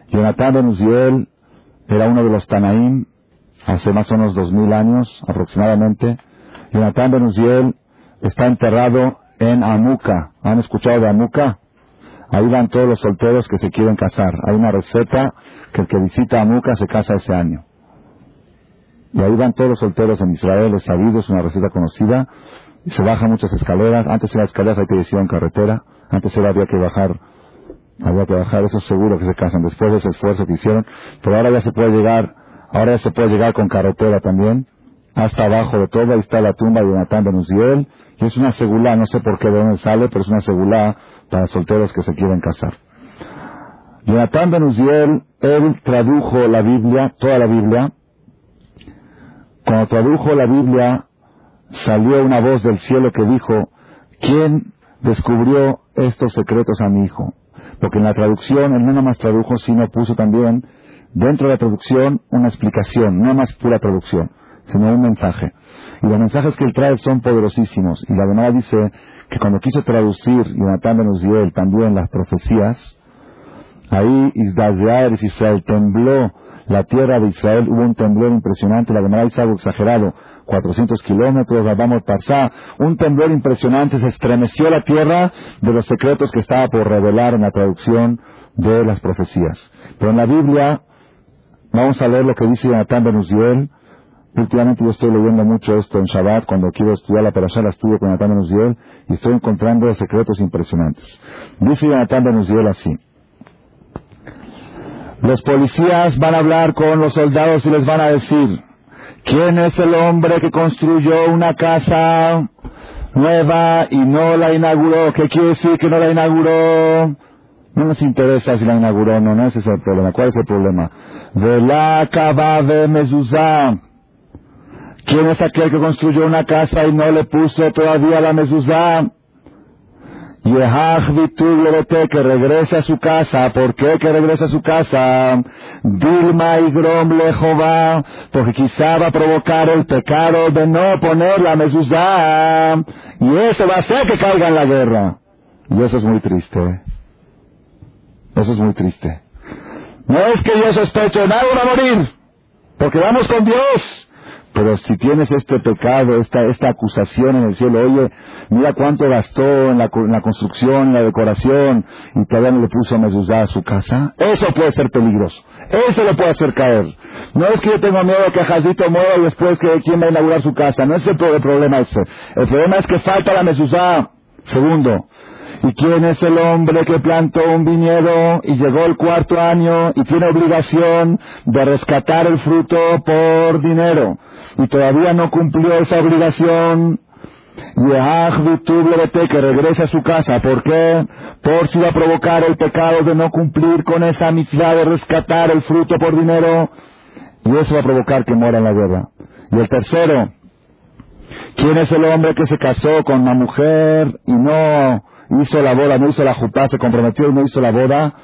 Jonathan Ben Uziel era uno de los Tanaim hace más o menos dos mil años aproximadamente. Jonathan Ben Uziel está enterrado en Amuka. ¿Han escuchado de Amuka? Ahí van todos los solteros que se quieren casar. Hay una receta que el que visita a Muca se casa ese año. Y ahí van todos los solteros en Israel, es sabido, es una receta conocida. Y se bajan muchas escaleras. Antes las escaleras hay que decir en carretera. Antes era había que bajar, había que bajar, eso es seguro que se casan después de ese esfuerzo que hicieron. Pero ahora ya se puede llegar, ahora ya se puede llegar con carretera también. Hasta abajo de todo, ahí está la tumba de Jonathan Ben Y es una segulá, no sé por qué de dónde sale, pero es una segulá para solteros que se quieren casar. Jonathan Ben Uziel, él tradujo la Biblia, toda la Biblia. Cuando tradujo la Biblia, salió una voz del cielo que dijo, ¿quién descubrió estos secretos a mi hijo? Porque en la traducción, él no nada más tradujo, sino puso también dentro de la traducción una explicación, no más pura traducción, sino un mensaje. Y los mensajes que él trae son poderosísimos. Y la Gemara dice que cuando quiso traducir Jonathan Ben también las profecías, ahí Israel tembló la tierra de Israel, hubo un temblor impresionante, la Gemara dice algo exagerado, 400 kilómetros, vamos Parsá, un temblor impresionante, se estremeció la tierra de los secretos que estaba por revelar en la traducción de las profecías. Pero en la Biblia, vamos a leer lo que dice Jonathan Ben Últimamente yo estoy leyendo mucho esto en Shabbat, cuando quiero estudiar la Perashá, la estudio con Natán Benuziel, y estoy encontrando secretos impresionantes. Dice Natán Benuziel así. Los policías van a hablar con los soldados y les van a decir, ¿quién es el hombre que construyó una casa nueva y no la inauguró? ¿Qué quiere decir que no la inauguró? No nos interesa si la inauguró o no, no ese es el problema. ¿Cuál es el problema? De mezuzá ¿Quién es aquel que construyó una casa y no le puso todavía la mezuzá? Que regrese a su casa. ¿Por qué que regrese a su casa? Dilma y Grom Jehová, porque quizá va a provocar el pecado de no poner la mezuzá. Y eso va a hacer que caiga en la guerra. Y eso es muy triste. Eso es muy triste. No es que yo sospecho, nadie va a morir. Porque vamos con Dios. Pero si tienes este pecado, esta, esta acusación en el cielo, oye, mira cuánto gastó en la, construcción, en la decoración, y todavía no le puso mezuzá a su casa, eso puede ser peligroso. Eso le puede hacer caer. No es que yo tenga miedo que Jazito muera y después que quién va a inaugurar su casa. No es el problema ese. El problema es que falta la mezuzá. Segundo, ¿Y quién es el hombre que plantó un viñedo y llegó el cuarto año y tiene obligación de rescatar el fruto por dinero y todavía no cumplió esa obligación? Que regrese a su casa. ¿Por qué? Por si va a provocar el pecado de no cumplir con esa mitzvah de rescatar el fruto por dinero. Y eso va a provocar que muera en la guerra. Y el tercero, ¿quién es el hombre que se casó con una mujer y no hizo la boda, no hizo la jutá, se comprometió y no hizo la boda,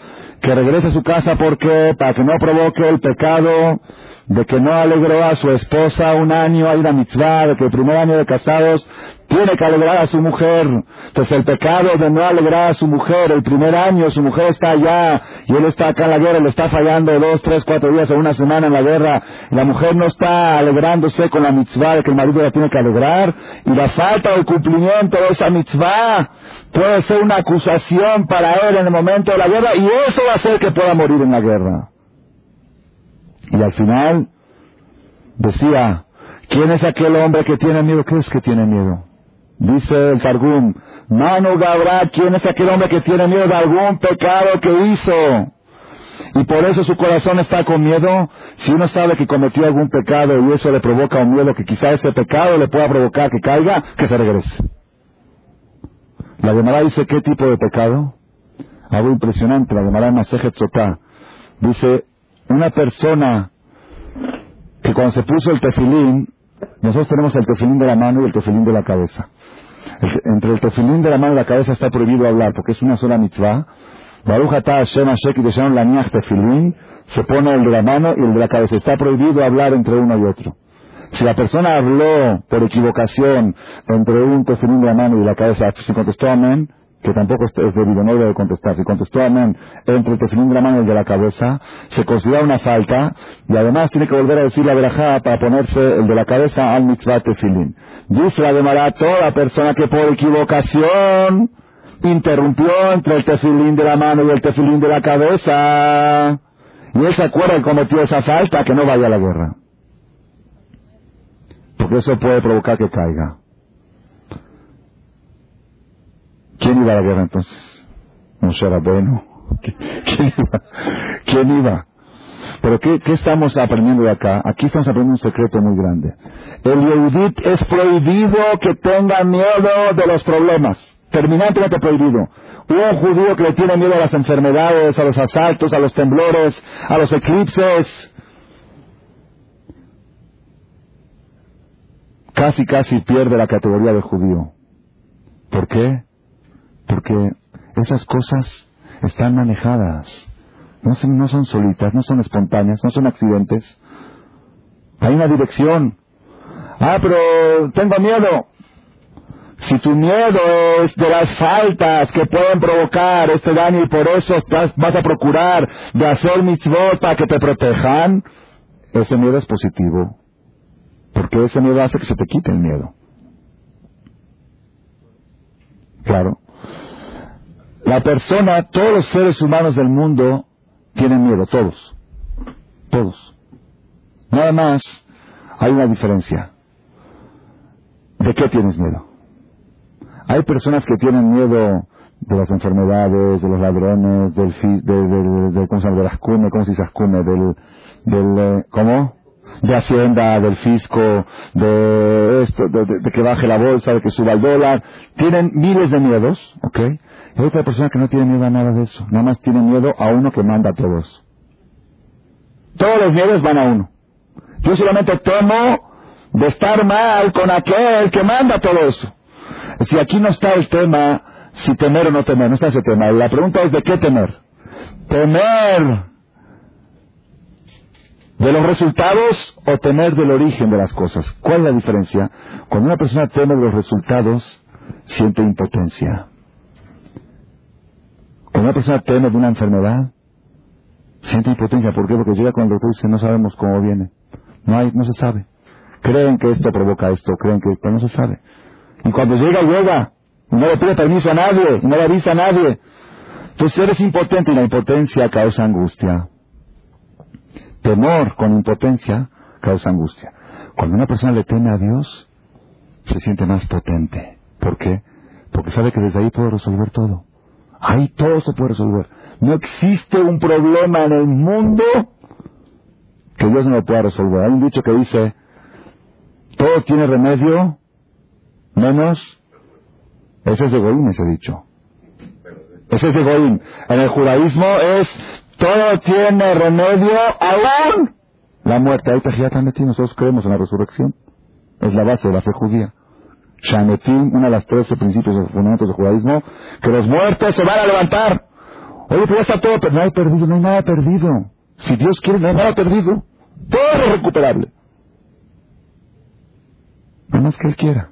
que regrese a su casa porque, para que no provoque el pecado de que no alegró a su esposa un año, hay una mitzvah, de que el primer año de casados tiene que alegrar a su mujer. Entonces el pecado de no alegrar a su mujer, el primer año su mujer está allá y él está acá en la guerra, le está fallando dos, tres, cuatro días o una semana en la guerra, la mujer no está alegrándose con la mitzvah de que el marido la tiene que alegrar y la falta del cumplimiento de esa mitzvah puede ser una acusación para él en el momento de la guerra y eso va a hacer que pueda morir en la guerra. Y al final decía, ¿quién es aquel hombre que tiene miedo? ¿Qué es que tiene miedo? Dice el Targum, Manu Gabra, ¿quién es aquel hombre que tiene miedo de algún pecado que hizo? Y por eso su corazón está con miedo. Si uno sabe que cometió algún pecado y eso le provoca un miedo, que quizá ese pecado le pueda provocar que caiga, que se regrese. La Gemara dice, ¿qué tipo de pecado? Algo impresionante, la Gemara. Dice, una persona que cuando se puso el tefilín, nosotros tenemos el tefilín de la mano y el tefilín de la cabeza. entre el tefilín de la mano y la cabeza está prohibido hablar, porque es una sola mitzvah. Se pone el de la mano y el de la cabeza. Está prohibido hablar entre uno y otro. Si la persona habló por equivocación entre un tefilín de la mano y la cabeza, si contestó amén, que tampoco es debido, no debe contestar. Si contestó amén entre el tefilín de la mano y el de la cabeza, se considera una falta y además tiene que volver a decir la verajá para ponerse el de la cabeza al mitzvah tefilín. Dice la Gemara, toda persona que por equivocación interrumpió entre el tefilín de la mano y el tefilín de la cabeza, y él se acuerda que cometió esa falta, que no vaya a la guerra. Porque eso puede provocar que caiga. ¿Quién iba a la guerra entonces? Moshe bueno. ¿Quién iba? ¿Quién iba? Pero ¿qué, ¿qué, estamos aprendiendo de acá? Aquí estamos aprendiendo un secreto muy grande. El Yehudit es prohibido que tenga miedo de los problemas. Terminantemente prohibido. Un judío que le tiene miedo a las enfermedades, a los asaltos, a los temblores, a los eclipses. Casi, casi pierde la categoría de judío. ¿Por qué? Porque esas cosas están manejadas. No son, solitas, no son espontáneas, no son accidentes. Hay una dirección. Ah, pero tengo miedo. Si tu miedo es de las faltas que pueden provocar este daño y por eso vas a procurar de hacer mitzvot para que te protejan, ese miedo es positivo. Porque ese miedo hace que se te quite el miedo. Claro. La persona, todos los seres humanos del mundo tienen miedo, todos. Todos. Nada más hay una diferencia. ¿De qué tienes miedo? Hay personas que tienen miedo de las enfermedades, de los ladrones, del, de, de, ¿cómo se llama? de las cumes, ¿cómo se dice cume? Del, del, eh, ¿cómo? De Hacienda, del fisco, de esto, de, que baje la bolsa, de que suba el dólar. Tienen miles de miedos, ¿ok? Hay otra persona que no tiene miedo a nada de eso. Nada más tiene miedo a uno que manda a todos. Todos los miedos van a uno. Yo solamente temo de estar mal con aquel que manda todo eso. Si aquí no está el tema si temer o no temer, no está ese tema. La pregunta es de qué temer. Temer de los resultados o temer del origen de las cosas. ¿Cuál es la diferencia? Cuando una persona teme de los resultados, siente impotencia. Cuando una persona teme de una enfermedad, siente impotencia. ¿Por qué? Porque llega con el doctor no sabemos cómo viene. No hay, no se sabe. creen que esto provoca esto, creen que esto no se sabe. Y cuando llega, llega. Y no le pide permiso a nadie, y no le avisa a nadie. Entonces eres impotente y la impotencia causa angustia. Temor con impotencia causa angustia. Cuando una persona le teme a Dios, se siente más potente. ¿Por qué? Porque sabe que desde ahí puede resolver todo. Ahí todo se puede resolver. No existe un problema en el mundo que Dios no lo pueda resolver. Hay un dicho que dice, todo tiene remedio, menos... Ese es de Goín, ese dicho. Ese es de Goín. En el judaísmo es, todo tiene remedio, aún la muerte. Ahí está metido. Nosotros creemos en la resurrección. Es la base de la fe judía. Shanetim, uno de los trece principios y fundamentos del judaísmo, que los muertos se van a levantar. Oye, pero ya está todo, pero no hay perdido, no hay nada perdido. Si Dios quiere, no hay nada perdido. Todo es recuperable. No más que Él quiera.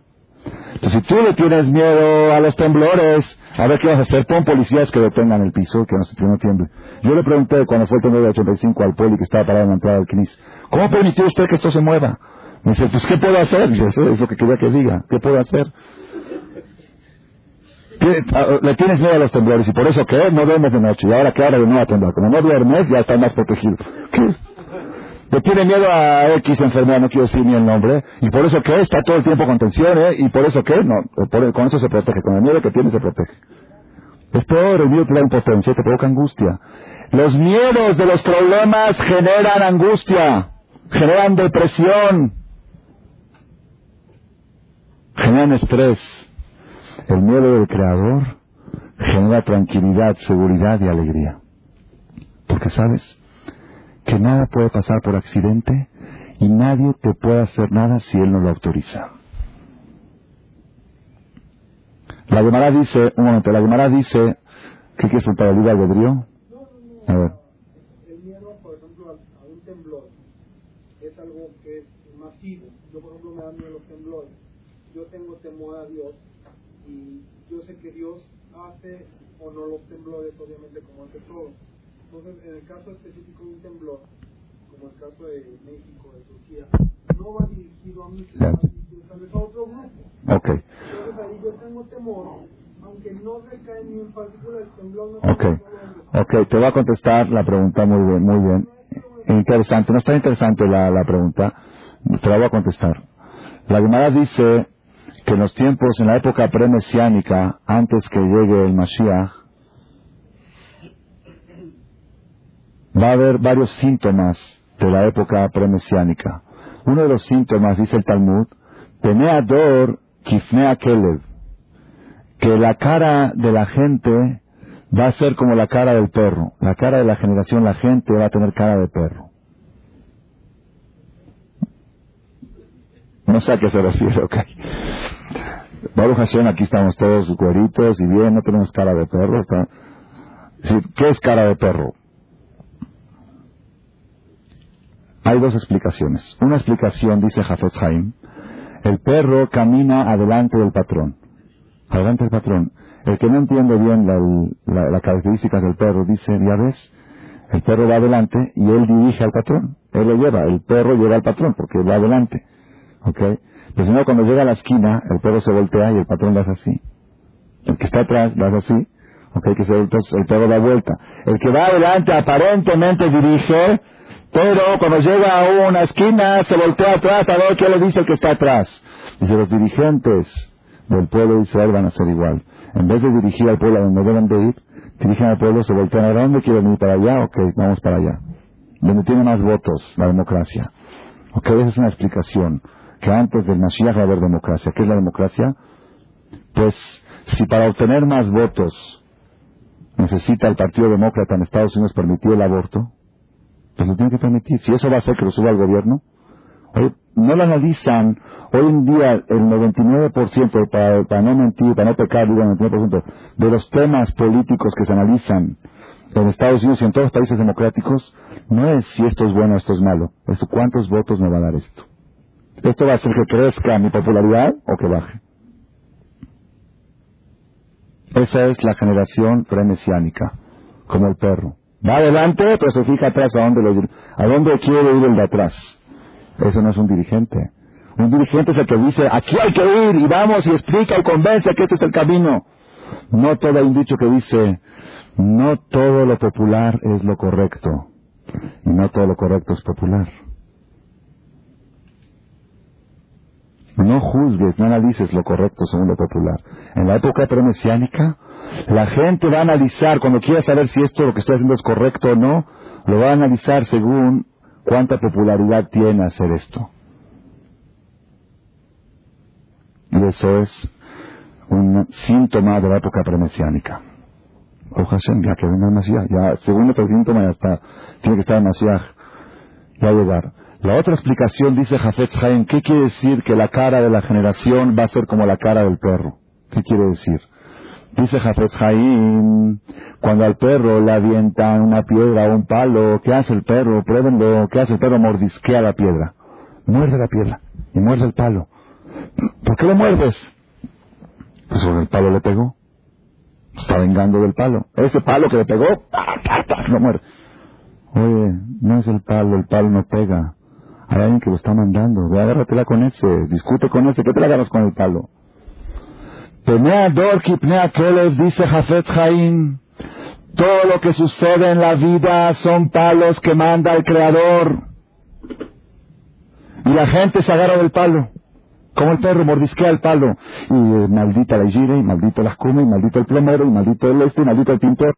Entonces, si tú le tienes miedo a los temblores, a ver qué vas a hacer, pon policías que detengan el piso, que no, que no tiemble. Yo le pregunté cuando fue el temblor de 85 al poli que estaba parado en la entrada del CNIS, ¿cómo permitió usted que esto se mueva? Me dice, pues, ¿qué puedo hacer? Dice, eso es lo que quería que diga. ¿Qué puedo hacer? Le tienes miedo a los temblores y por eso, ¿qué? No duermes de noche. Y ahora, ¿qué hora de nuevo temblar? Como no duermes, ya estás más protegido. ¿Qué? Le tiene miedo a X enfermedad, no quiero decir ni el nombre, y por eso que está todo el tiempo con tensión, ¿eh? y por eso que no, con eso se protege, con el miedo que tiene se protege. Es peor, el miedo te da impotencia, te provoca angustia. Los miedos de los problemas generan angustia, generan depresión, generan estrés. El miedo del creador genera tranquilidad, seguridad y alegría. Porque sabes, que nada puede pasar por accidente y nadie te puede hacer nada si él no lo autoriza. La Gemara dice, un momento, la Gemara dice, ¿qué quieres preguntar al libre albedrío? A. El miedo, por ejemplo, a, un temblor es algo que es masivo. Yo, por ejemplo, me dan miedo los temblores. Yo tengo temor a Dios y yo sé que Dios hace o no los temblores, obviamente, como hace todo entonces, en el caso específico de un temblor, como el caso de México, de Turquía, no va dirigido a mí, sino tal vez a otro grupo. Ok. Entonces ahí yo tengo temor, aunque no recae en mí en particular el temblor. No ok, ok, te voy a contestar la pregunta muy bien, muy bien. Interesante, no está interesante la, la pregunta, te la voy a contestar. La Gemara dice que en los tiempos, en la época pre-mesiánica, antes que llegue el Mashiach, va a haber varios síntomas de la época premesiánica. Uno de los síntomas, dice el Talmud, Kifnea Kelev, que la cara de la gente va a ser como la cara del perro. La cara de la generación, la gente va a tener cara de perro. No sé a qué se refiere, ok. Baruch Hashem, aquí estamos todos cueritos y bien, no tenemos cara de perro. ¿Qué es cara de perro? Hay dos explicaciones. Una explicación, dice Jafet Haim, el perro camina adelante del patrón. Adelante del patrón. El que no entiende bien las características del perro dice, ya ves, el perro va adelante y él dirige al patrón. Él lo lleva, el perro lleva al patrón porque va adelante. ¿Ok? Pero si no, cuando llega a la esquina, el perro se voltea y el patrón lo hace así. El que está atrás lo hace así. ¿Ok? Que se, entonces el perro da vuelta. El que va adelante aparentemente dirige, pero cuando llega a una esquina, se voltea atrás a ver qué le dice el que está atrás. Dice, los dirigentes del pueblo de Israel van a ser igual. En vez de dirigir al pueblo a donde deben de ir, dirigen al pueblo, se voltean a dónde quieren ir para allá, ok, vamos para allá. Donde tiene más votos, la democracia. Ok, esa es una explicación. Que antes del Mashiach va a haber democracia. ¿Qué es la democracia? Pues, si para obtener más votos necesita el Partido Demócrata en Estados Unidos permitir el aborto, pues lo tiene que permitir. Si eso va a hacer que lo suba al gobierno, no lo analizan. Hoy en día el 99%, para, para no mentir, para no pecar, digo el 99% de los temas políticos que se analizan en Estados Unidos y en todos los países democráticos, no es si esto es bueno o esto es malo, es cuántos votos me va a dar esto. ¿Esto va a hacer que crezca mi popularidad o que baje? Esa es la generación premesiánica, como el perro. Va adelante, pero se fija atrás a dónde, lo, a dónde quiere ir el de atrás. Eso no es un dirigente. Un dirigente es el que dice, aquí hay que ir, y vamos y explica y convence que este es el camino. No todo hay un dicho que dice, no todo lo popular es lo correcto, y no todo lo correcto es popular. No juzgues, no analices lo correcto según lo popular. En la época premesiánica, la gente va a analizar, cuando quiera saber si esto lo que está haciendo es correcto o no, lo va a analizar según cuánta popularidad tiene hacer esto. Y eso es un síntoma de la época premesiánica. Ojalá ya que venga el Mashiach. Ya, según otro síntoma ya está. Tiene que estar el. Ya llegar. La otra explicación dice Jafet Haim, ¿qué quiere decir que la cara de la generación va a ser como la cara del perro? ¿Qué quiere decir? Dice Jafet Haim, cuando al perro le avientan una piedra o un palo, ¿qué hace el perro? Pruébenlo, ¿qué hace el perro? Mordisquea la piedra. Muerde la piedra y muerde el palo. ¿Por qué lo muerdes? Pues porque el palo le pegó. Está vengando del palo. Ese palo que le pegó, lo muerde. Oye, no es el palo, el palo no pega. Hay alguien que lo está mandando. Ve, agárratela con ese. Discute con ese. ¿Qué te la agarras con el palo? Penea Dorki, Pnea Kelev, dice Jafet Jaim. Todo lo que sucede en la vida son palos que manda el Creador. Y la gente se agarra del palo. Como el perro mordisquea el palo. Y eh, maldita la gira, y maldito las come, y maldito el plomero, y maldito el este, y maldito el pintor.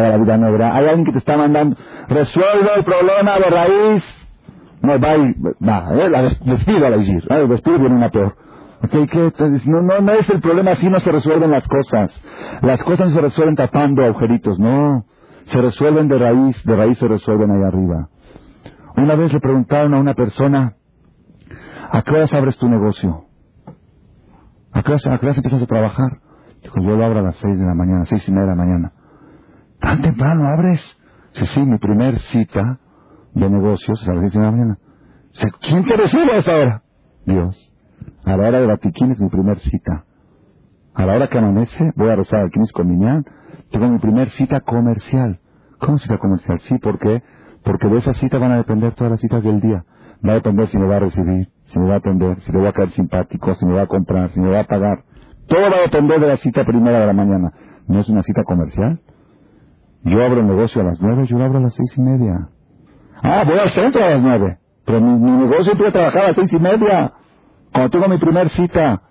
La vida no Hay alguien que te está mandando, resuelve el problema de raíz. No, va, y, va, eh, la despido a la Igir, ¿eh? despido viene una peor. ¿qué? No, no, no es el problema, así no se resuelven las cosas. Las cosas no se resuelven tapando agujeritos, no. Se resuelven de raíz, de raíz se resuelven ahí arriba. Una vez le preguntaron a una persona, ¿a qué horas abres tu negocio? ¿A qué horas, a qué horas empiezas a trabajar? Dijo, yo lo abro a las seis de la mañana, seis y media de la mañana. ¿Tan temprano abres? Sí, sí, mi primer cita de negocios es a las seis de la mañana. ¿Quién te recibe a esa hora? Dios. A la hora de Batiquín es mi primer cita. A la hora que amanece voy a rezar al Kinis con. Tengo mi primer cita comercial. ¿Cómo cita comercial? Sí, ¿por qué? Porque de esa cita van a depender todas las citas del día. Va a depender si me va a recibir, si me va a atender, si le voy a caer simpático, si me va a comprar, si me va a pagar. Todo va a depender de la cita primera de la mañana. ¿No es una cita comercial? Yo abro el negocio a las nueve, yo lo abro a las seis y media. Ah, voy al centro a las nueve. Pero mi, negocio puede trabajar a las seis y media. Cuando tengo mi primer cita.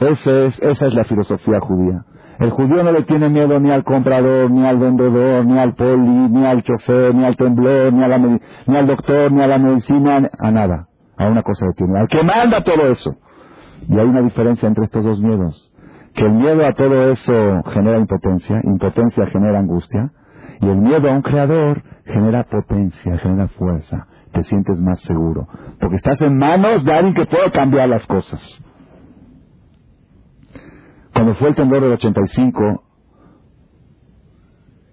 Esa es, esa es la filosofía judía. El judío no le tiene miedo ni al comprador, ni al vendedor, ni al poli, ni al chofer, ni al temblor, ni, a la, ni al doctor, ni a la medicina, a nada. A una cosa le tiene. Al que manda todo eso. Y hay una diferencia entre estos dos miedos que el miedo a todo eso genera impotencia, impotencia genera angustia, y el miedo a un creador genera potencia, genera fuerza, te sientes más seguro, porque estás en manos de alguien que puede cambiar las cosas. Cuando fue el temblor del 85,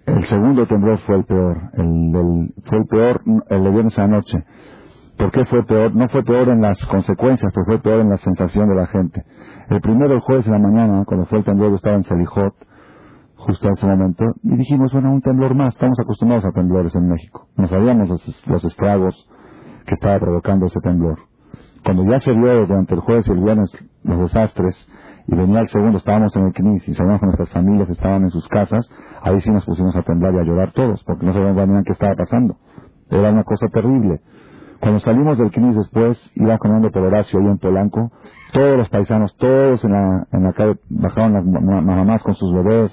el segundo temblor fue el peor, el, fue el peor el de viernes a la noche. ¿Por qué fue peor? No fue peor en las consecuencias, pero fue peor en la sensación de la gente. El primero, el jueves en la mañana, cuando fue el temblor, estaba en Selijot, justo en ese momento, y dijimos, bueno, un temblor más, estamos acostumbrados a temblores en México. No sabíamos los, estragos que estaba provocando ese temblor. Cuando ya se vio durante el jueves y el viernes los desastres, y venía el segundo, estábamos en el CNIS y sabíamos que nuestras familias estaban en sus casas, ahí sí nos pusimos a temblar y a llorar todos, porque no sabíamos qué estaba pasando. Era una cosa terrible. Cuando salimos del CNIS después, iba caminando por Horacio ahí en Polanco, todos los paisanos, todos en la, en la calle, bajaban las mamás con sus bebés,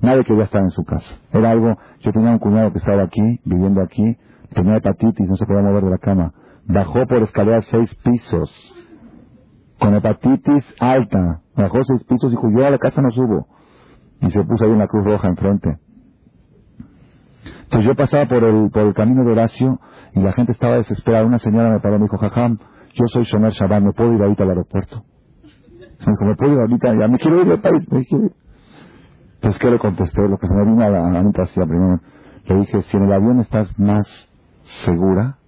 nadie quería estar en su casa. Era algo, yo tenía un cuñado que estaba aquí, viviendo aquí, tenía hepatitis, no se podía mover de la cama. Bajó por escaleras seis pisos, con hepatitis alta. Bajó seis pisos y dijo, yo a la casa no subo. Y se puso ahí en la Cruz Roja enfrente. Entonces yo pasaba por el, por el camino de Horacio y la gente estaba desesperada. Una señora me paró y me dijo, jajam, yo soy Shomer Shabbat, ¿me puedo ir ahorita al aeropuerto? Me dijo, ¿me puedo ir ahorita? Ya me quiero ir del país. Me dije, Entonces, ¿qué le contesté? Lo que se me vino a la, a la primero. Le dije, si en el avión estás más segura,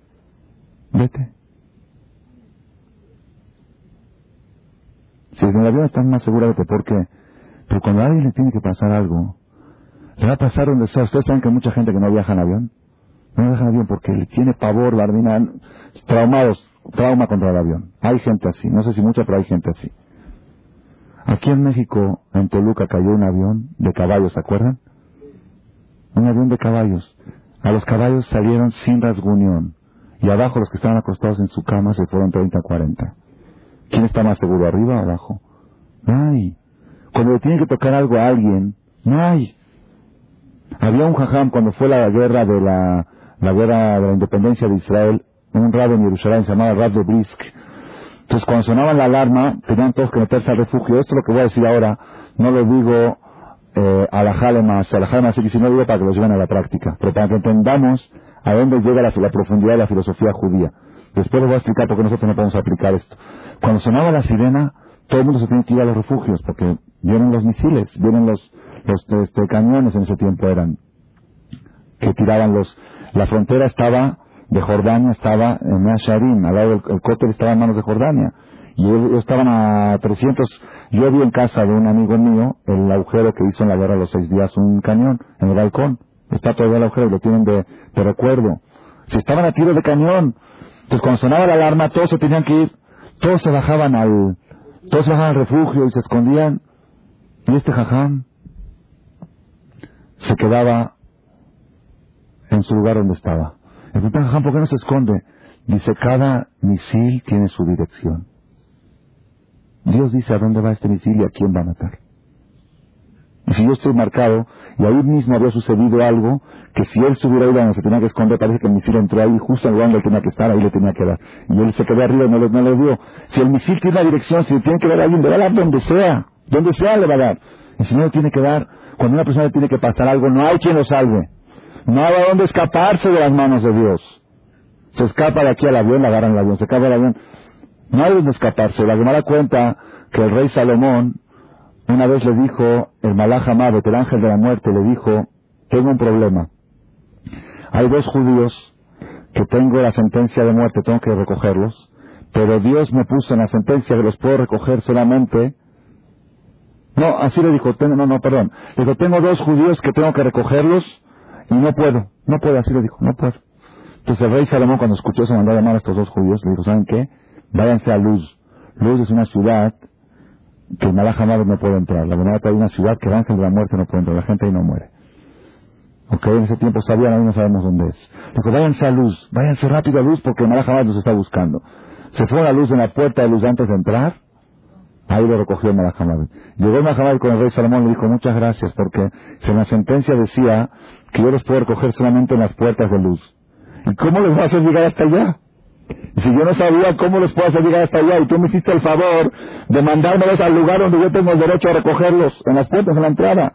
vete. Si en el avión estás más seguro de por qué. Pero cuando a alguien le tiene que pasar algo, le va a pasar donde sea. Ustedes saben que hay mucha gente que no viaja en avión. No viaja en avión porque tiene pavor, bardina, traumados, trauma contra el avión. Hay gente así, no sé si mucha, pero hay gente así. Aquí en México, en Toluca, cayó un avión de caballos, ¿se acuerdan? Un avión de caballos. A los caballos salieron sin rasguñón. Y abajo los que estaban acostados en su cama se fueron 30, 40. ¿Quién está más seguro, arriba o abajo? No hay. Cuando le tiene que tocar algo a alguien, no hay. Había un jajam cuando fue la guerra de la, la guerra de la independencia de Israel, un rabo en Jerusalén Rab de Brisk. Entonces cuando sonaba la alarma, tenían todos que meterse al refugio. Esto es lo que voy a decir ahora, no lo digo eh, a la Jalemas, a la Jalemas y no digo para que lo lleven a la práctica, pero para que entendamos a dónde llega la, la profundidad de la filosofía judía. Después les voy a explicar por qué nosotros no podemos aplicar esto. Cuando sonaba la sirena, todo el mundo se tiene que ir a los refugios, porque vienen los misiles, vienen los, los este, cañones en ese tiempo eran, que tiraban los... La frontera estaba, de Jordania estaba en Asharim, al lado del el cótel estaba en manos de Jordania. Y ellos, estaban a 300... Yo vi en casa de un amigo mío el agujero que hizo en la guerra de los seis días un cañón en el balcón. Está todavía el agujero, lo tienen de, de recuerdo. Si estaban a tiro de cañón. Entonces cuando sonaba la alarma todos se tenían que ir todos se bajaban al, todos se bajaban al refugio y se escondían. Y este jajam se quedaba en su lugar donde estaba. El jajam, ¿por qué no se esconde? Dice, cada misil tiene su dirección. Dios dice a dónde va este misil y a quién va a matar. Y si yo estoy marcado, y ahí mismo había sucedido algo, que si él estuviera ahí donde se tenía que esconder, parece que el misil entró ahí justo en lugar donde él tenía que estar, ahí le tenía que dar. Y él se quedó arriba y no le, no le dio. Si el misil tiene la dirección, si tiene que dar a alguien, le va a dar donde sea. Donde sea le va a dar. Y si no le tiene que dar, cuando una persona le tiene que pasar algo, no hay quien lo salve. No a dónde escaparse de las manos de Dios. Se escapa de aquí al avión, le agarran el avión, se escapa del avión. No hay dónde escaparse. La Gemara cuenta que el rey Salomón, una vez le dijo, el Malach Amado, el ángel de la muerte, le dijo, tengo un problema. Hay dos judíos que tengo la sentencia de muerte, tengo que recogerlos, pero Dios me puso en la sentencia que los puedo recoger solamente. No, así le dijo, no, no, perdón. Le dijo, tengo dos judíos que tengo que recogerlos y no puedo, no puedo, así le dijo, no puedo. Entonces el rey Salomón cuando escuchó se mandó a llamar a estos dos judíos, le dijo, ¿saben qué? Váyanse a Luz. Luz es una ciudad que el Malach no puede entrar. La verdad hay una ciudad que el ángel de la muerte no puede entrar, la gente ahí no muere. Ok, en ese tiempo sabían, ahí no sabemos dónde es. Dijo, váyanse a luz, váyanse rápido a luz porque el Malach los está buscando. Se fue a la luz en la puerta de luz antes de entrar, ahí lo recogió Malach Llegó el con el rey Salomón y le dijo, muchas gracias porque en la sentencia decía que yo los puedo recoger solamente en las puertas de luz. ¿Y cómo les voy a hacer llegar hasta allá? Si yo no sabía cómo les puedo hacer llegar hasta allá y tú me hiciste el favor de mandármelos al lugar donde yo tengo el derecho a recogerlos, en las puertas, en la entrada.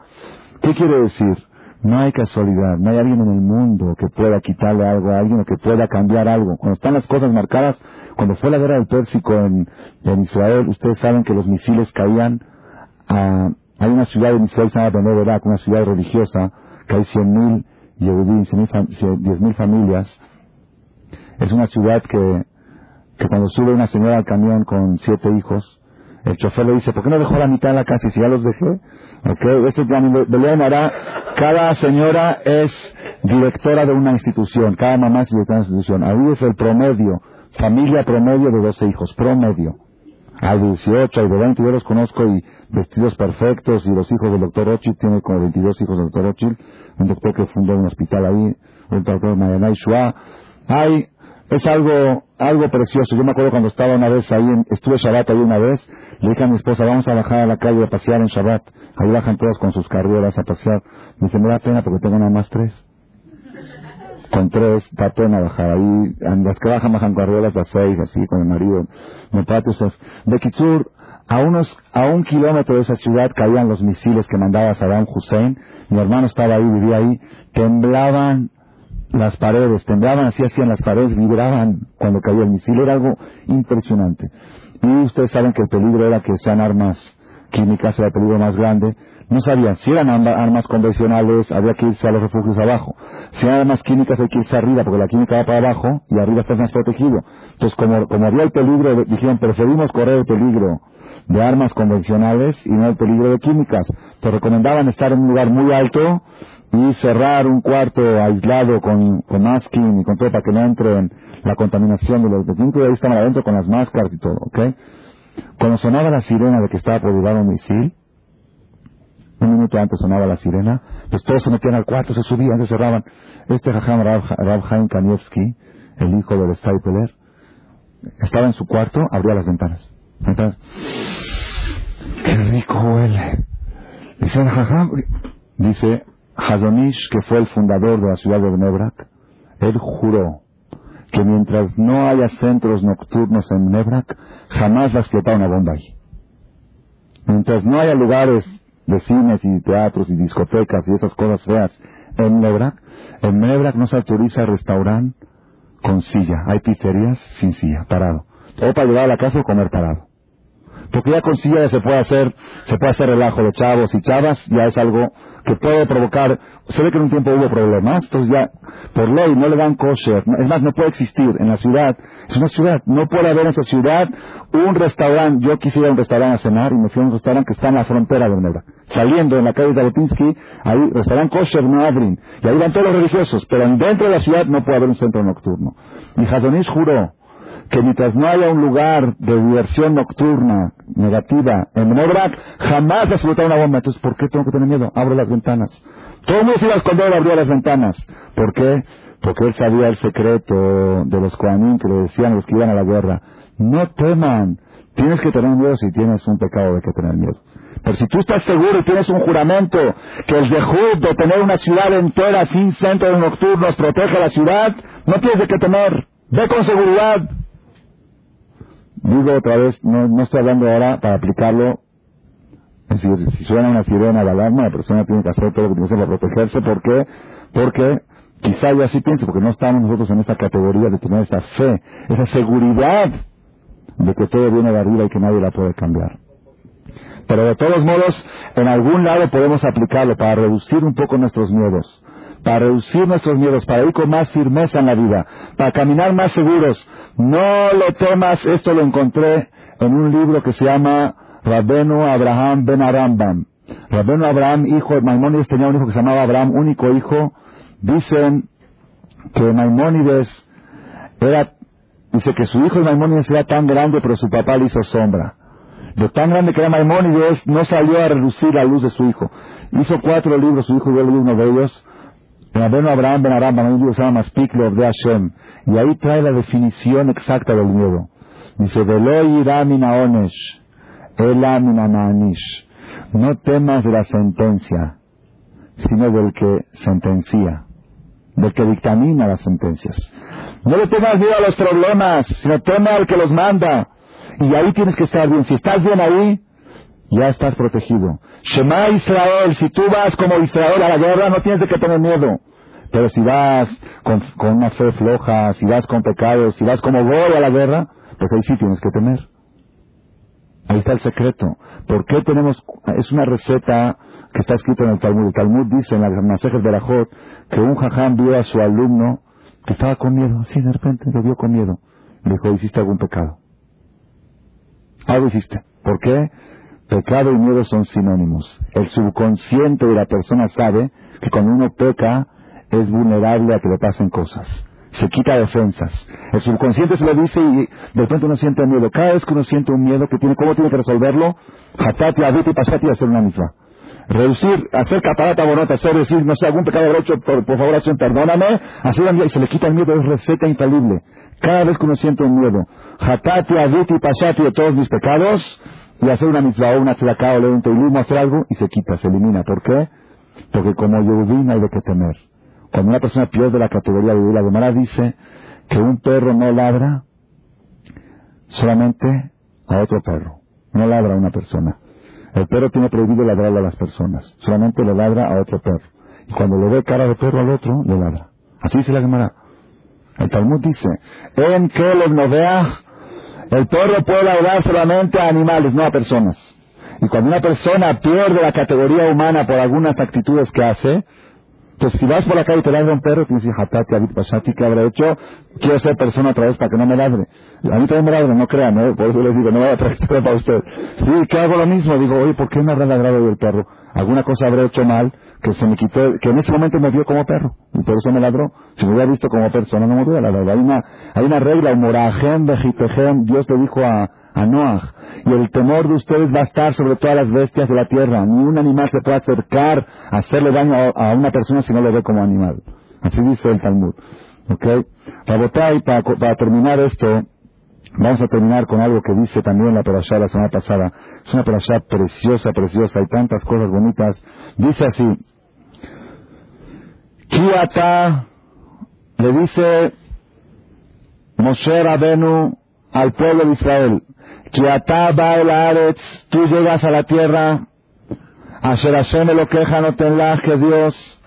¿Qué quiere decir? No hay casualidad, no hay alguien en el mundo que pueda quitarle algo a alguien o que pueda cambiar algo. Cuando están las cosas marcadas, cuando fue la guerra del Pérsico en, Israel, ustedes saben que los misiles caían a... Hay una ciudad en Israel se llama una ciudad religiosa, que hay 100.000 Yehudim, 10.000 familias, es una ciudad que, que cuando sube una señora al camión con siete hijos, el chofer le dice, ¿por qué no dejó la mitad de la casa? Y si ya los dejé, ok, ese Belén hará, cada señora es directora de una institución, cada mamá es directora de una institución. Ahí es el promedio, familia promedio de 12 hijos, promedio. Hay de 18, hay de 20, yo los conozco y vestidos perfectos y los hijos del doctor Ochil, tiene como 22 hijos del doctor Ochil, un doctor que fundó un hospital ahí, un doctor Mayanay Shua. Hay es algo, algo precioso. Yo me acuerdo cuando estaba una vez ahí, estuve Shabbat ahí una vez, le dije a mi esposa, vamos a bajar a la calle a pasear en Shabbat. Ahí bajan todas con sus carriolas a pasear. Me dice, me da pena porque tengo nada más tres. Con tres, da pena bajar ahí. Las que bajan, bajan carriolas a seis, así, con el marido. De Kitsur, a unos, a un kilómetro de esa ciudad caían los misiles que mandaba Saddam Hussein. Mi hermano estaba ahí, vivía ahí. Temblaban las paredes, temblaban así, hacían las paredes, vibraban cuando caía el misil, era algo impresionante. Y ustedes saben que el peligro era que sean armas químicas era el peligro más grande. No sabían si eran armas convencionales, había que irse a los refugios abajo. Si eran armas químicas hay que irse arriba, porque la química va para abajo y arriba estás más protegido. Entonces, como, como había el peligro, dijeron, preferimos correr el peligro de armas convencionales y no el peligro de químicas. Te recomendaban estar en un lugar muy alto y cerrar un cuarto aislado con, con masking y con todo para que no entre la contaminación de los de y ahí estaban adentro con las máscaras y todo, ¿ok? Cuando sonaba la sirena de que estaba por un misil, un minuto antes sonaba la sirena, pues todos se metían al cuarto, se subían, se cerraban. Este Jajam Rav, Haim Kanievski, el hijo del Stapler, estaba en su cuarto, abría las ventanas. ventanas. ¡Qué rico huele! Dice Jajam, dice Hazonish, que fue el fundador de la ciudad de Nebrak, él juró que mientras no haya centros nocturnos en Nebrak, jamás va a explotar una bomba ahí. Mientras no haya lugares de cines y teatros y discotecas y esas cosas feas en Nebrak, en Nebrak no se autoriza restaurante con silla. Hay pizzerías sin silla, parado. O para llevar a la casa o comer parado. Porque ya con silla se puede hacer, se puede hacer relajo de chavos y chavas, ya es algo que puede provocar, se ve que en un tiempo hubo problemas, entonces ya por ley no le dan kosher, es más, no puede existir en la ciudad, es una ciudad, no puede haber en esa ciudad un restaurante, yo quisiera un restaurante a cenar y me fui a un restaurante que está en la frontera de Nueva saliendo en la calle Zabotinsky, ahí restaurante kosher no abren, y ahí van todos los religiosos, pero dentro de la ciudad no puede haber un centro nocturno. Y Hazonish juró que mientras no haya un lugar de diversión nocturna negativa en Nebrak, jamás a explotar una bomba. Entonces, ¿por qué tengo que tener miedo? Abro las ventanas. Todo el mundo se iba a esconder abría las ventanas. ¿Por qué? Porque él sabía el secreto de los Koanim que le decían a los que iban a la guerra. No teman. Tienes que tener miedo si tienes un pecado de que tener miedo. Pero si tú estás seguro y tienes un juramento que el dejud de tener una ciudad entera sin centros nocturnos protege la ciudad, no tienes de qué temer. Ve con seguridad. Digo otra vez, no, no estoy hablando ahora para aplicarlo. Es decir, si suena una sirena de alarma, la persona tiene que hacer todo lo que tiene para protegerse. ¿Por qué? Porque quizá yo así pienso, porque no estamos nosotros en esta categoría de tener esa fe, esa seguridad de que todo viene de arriba y que nadie la puede cambiar. Pero de todos modos, en algún lado podemos aplicarlo para reducir un poco nuestros miedos, para reducir nuestros miedos, para ir con más firmeza en la vida, para caminar más seguros, no lo temas, esto lo encontré en un libro que se llama Rabenu Abraham Ben Arambam. Rabenu Abraham, hijo de Maimónides, tenía un hijo que se llamaba Abraham, único hijo. Dicen que Maimónides era, dice que su hijo de Maimónides era tan grande, pero su papá le hizo sombra. De tan grande que era Maimónides, no salió a reducir la luz de su hijo. Hizo cuatro libros, su hijo dio uno de ellos. Abraham Ben of de Hashem y ahí trae la definición exacta del miedo. Dice, onesh, No temas de la sentencia, sino del que sentencia, del que dictamina las sentencias. No le temas miedo a los problemas, sino teme al que los manda. Y ahí tienes que estar bien. Si estás bien ahí, ya estás protegido. Shema Israel, si tú vas como Israel a la guerra, no tienes de qué tener miedo. Pero si vas con, una fe floja, si vas con pecados, si vas como voy a la guerra, pues ahí sí tienes que temer. Ahí está el secreto. ¿Por qué tenemos, es una receta que está escrita en el Talmud. El Talmud dice en las Masejes de Rajot que un jajam vio a su alumno que estaba con miedo, así de repente lo vio con miedo. Le dijo, hiciste algún pecado. Algo hiciste. ¿Por qué? Pecado y miedo son sinónimos. El subconsciente de la persona sabe que cuando uno peca, es vulnerable a que le pasen cosas. Se quita defensas. El subconsciente se lo dice y de repente uno siente miedo. Cada vez que uno siente un miedo, tiene, ¿cómo tiene que resolverlo? Hatati, y pasati, hacer una misma. Reducir, hacer catarata bonota, hacer decir, no sé, algún pecado haber hecho, por, favor, Hashem, perdóname, hacer y se le quita el miedo, es receta infalible. Cada vez que uno siente un miedo, hatati, y pasati de todos mis pecados, y hacer una mitzvah una tzedakah o leer un teilim, hacer algo, y se quita, se elimina. ¿Por qué? Porque como Yehudim hay de qué temer. Cuando una persona pierde la categoría de la Gemara dice que un perro no ladra solamente a otro perro, no ladra a una persona. El perro tiene prohibido ladrar a las personas, solamente le ladra a otro perro. Y cuando le ve cara de perro al otro, le ladra. Así dice la Gemara. El Talmud dice, en que los vea, el perro puede ladrar solamente a animales, no a personas. Y cuando una persona pierde la categoría humana por algunas actitudes que hace, entonces si vas por la calle y te ladra un perro, tienes Hatati, Abit Pasati, ¿qué habrá hecho? Quiero ser persona otra vez para que no me ladre. A mí también me ladra, no crean, ¿eh? por eso les digo, no vaya a traer para usted. Sí, que hago lo mismo, digo, oye, ¿por qué me habrá ladrado el perro? Alguna cosa habré hecho mal, que se me quitó, que en ese momento me vio como perro, y por eso me ladró. Si me hubiera visto como persona, no me hubiera ladrado. Hay una, hay una regla, morajem, vejitejem, Dios le dijo a, a Noah, y el temor de ustedes va a estar sobre todas las bestias de la tierra. Ni un animal se puede acercar a hacerle daño a, una persona si no lo ve como animal. Así dice el Talmud. ¿Ok? Para, para terminar esto, vamos a terminar con algo que dice también la perashá la semana pasada. Es una perashá preciosa, preciosa, hay tantas cosas bonitas. Dice así, Kiata le dice Moshe Rabenu al pueblo de Israel, tú llegas a la tierra, Asher Hashem lo queja, no te que Dios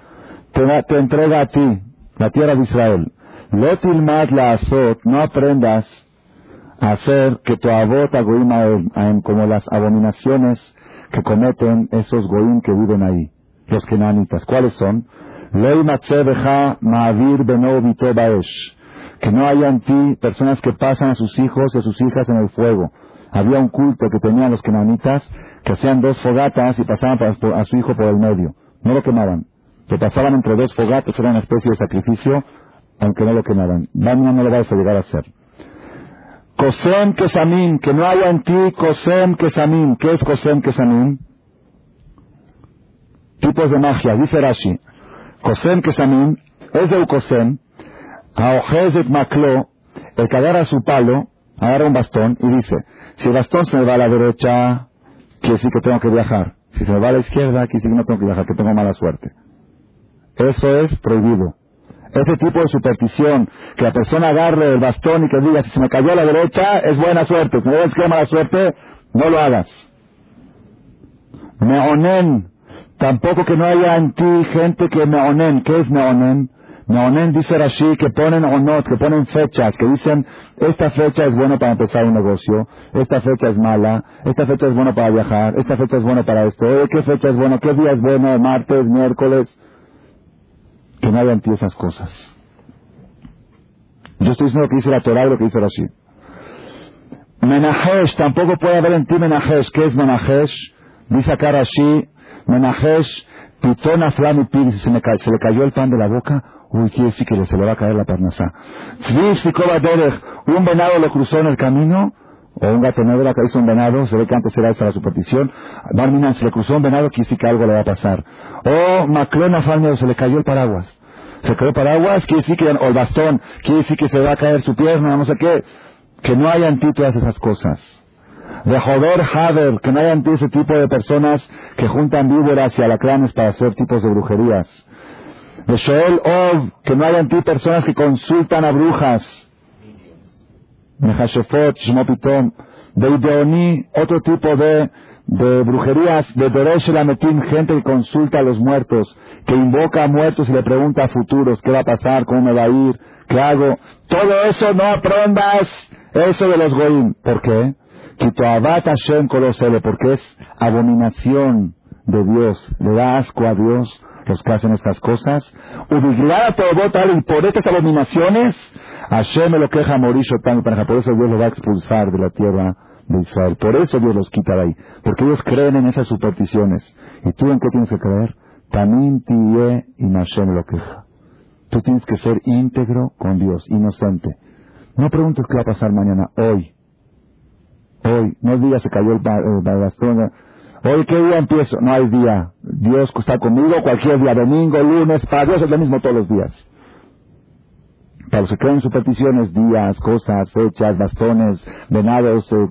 te, entrega a ti, la tierra de Israel. Lotilmat la azot, no aprendas a hacer que tu abot goim como las abominaciones que cometen esos goim que viven ahí, los kenanitas. ¿Cuáles son? Que no haya en ti personas que pasan a sus hijos y a sus hijas en el fuego. Había un culto que tenían los kenanitas que hacían dos fogatas y pasaban a su hijo por el medio. No lo quemaban. Lo pasaban entre dos fogatas, era una especie de sacrificio, aunque no lo quemaban. Mañana no lo vas a llegar a hacer. Kosem Kesamim, que no haya en ti Kosem Kesamim. ¿Qué es Kosem Kesamim? Tipos de magia, dice Rashi. Kosem Kesamim es de Ukosem, Aojezet Maklo, el que agarra su palo, agarra un bastón y dice, si el bastón se me va a la derecha, quiere decir que tengo que viajar. Si se me va a la izquierda, quiere decir que no tengo que viajar, que tengo mala suerte. Eso es prohibido. Ese tipo de superstición, que la persona agarre el bastón y que diga, si se me cayó a la derecha, es buena suerte. Si me ves que es mala suerte, no lo hagas. Meonen, tampoco que no haya en ti gente que meonen. ¿Qué es meonen? Meonen dice Rashi que ponen onot, que ponen fechas, que dicen, esta fecha es buena para empezar un negocio, esta fecha es mala, esta fecha es buena para viajar, esta fecha es buena para esto, ¿qué fecha es buena? ¿Qué día es bueno? Martes, miércoles. Que no ti esas cosas. Yo estoy diciendo lo que dice la Torah y lo que dice Rashi. Menajesh, tampoco puede haber en ti Menajesh. ¿Qué es Menajesh? Dice acá Rashi, Menajesh, pitona flam y se, me, se le cayó el pan de la boca, Uy, quiere decir que se le va a caer la parnasá. Un venado lo cruzó en el camino, o un gato negro que hizo un venado, se ve que antes era esa la superstición. Barminan, se le cruzó un venado, quiere decir que algo le va a pasar. O Maclona Falnero, se le cayó el paraguas. Se cayó el paraguas, quiere decir que, o el bastón, quiere decir que se va a caer su pierna, no sé qué. Que no haya ti todas esas cosas. De joder Hader, que no haya en ti ese tipo de personas que juntan víboras y alacranes para hacer tipos de brujerías de Shoel Ov, que no haya en ti personas que consultan a brujas. Mehashefot, Shmopitom, de Ideoni, otro tipo de, de brujerías, de Doresh Lametim, gente que consulta a los muertos, que invoca a muertos y le pregunta a futuros, ¿qué va a pasar? ¿Cómo me va a ir? ¿Qué hago? Todo eso no aprendas, eso de los Goim. ¿Por qué? Porque es abominación de Dios, le da asco a Dios los que hacen estas cosas, y por estas abominaciones, Hashem lo queja tan por eso Dios lo va a expulsar de la tierra de Israel. Por eso Dios los quita de ahí, porque ellos creen en esas supersticiones. ¿Y tú en qué tienes que creer? Tamim tiye y Hashem lo queja. Tú tienes que ser íntegro con Dios, inocente. No preguntes qué va a pasar mañana, hoy. Hoy. No digas se cayó el, bastón. Hoy, ¿qué día empiezo? No hay día. Dios está conmigo cualquier día, domingo, lunes, para Dios es lo mismo todos los días. Para los que creen supersticiones, días, cosas, fechas, bastones, venados, eh,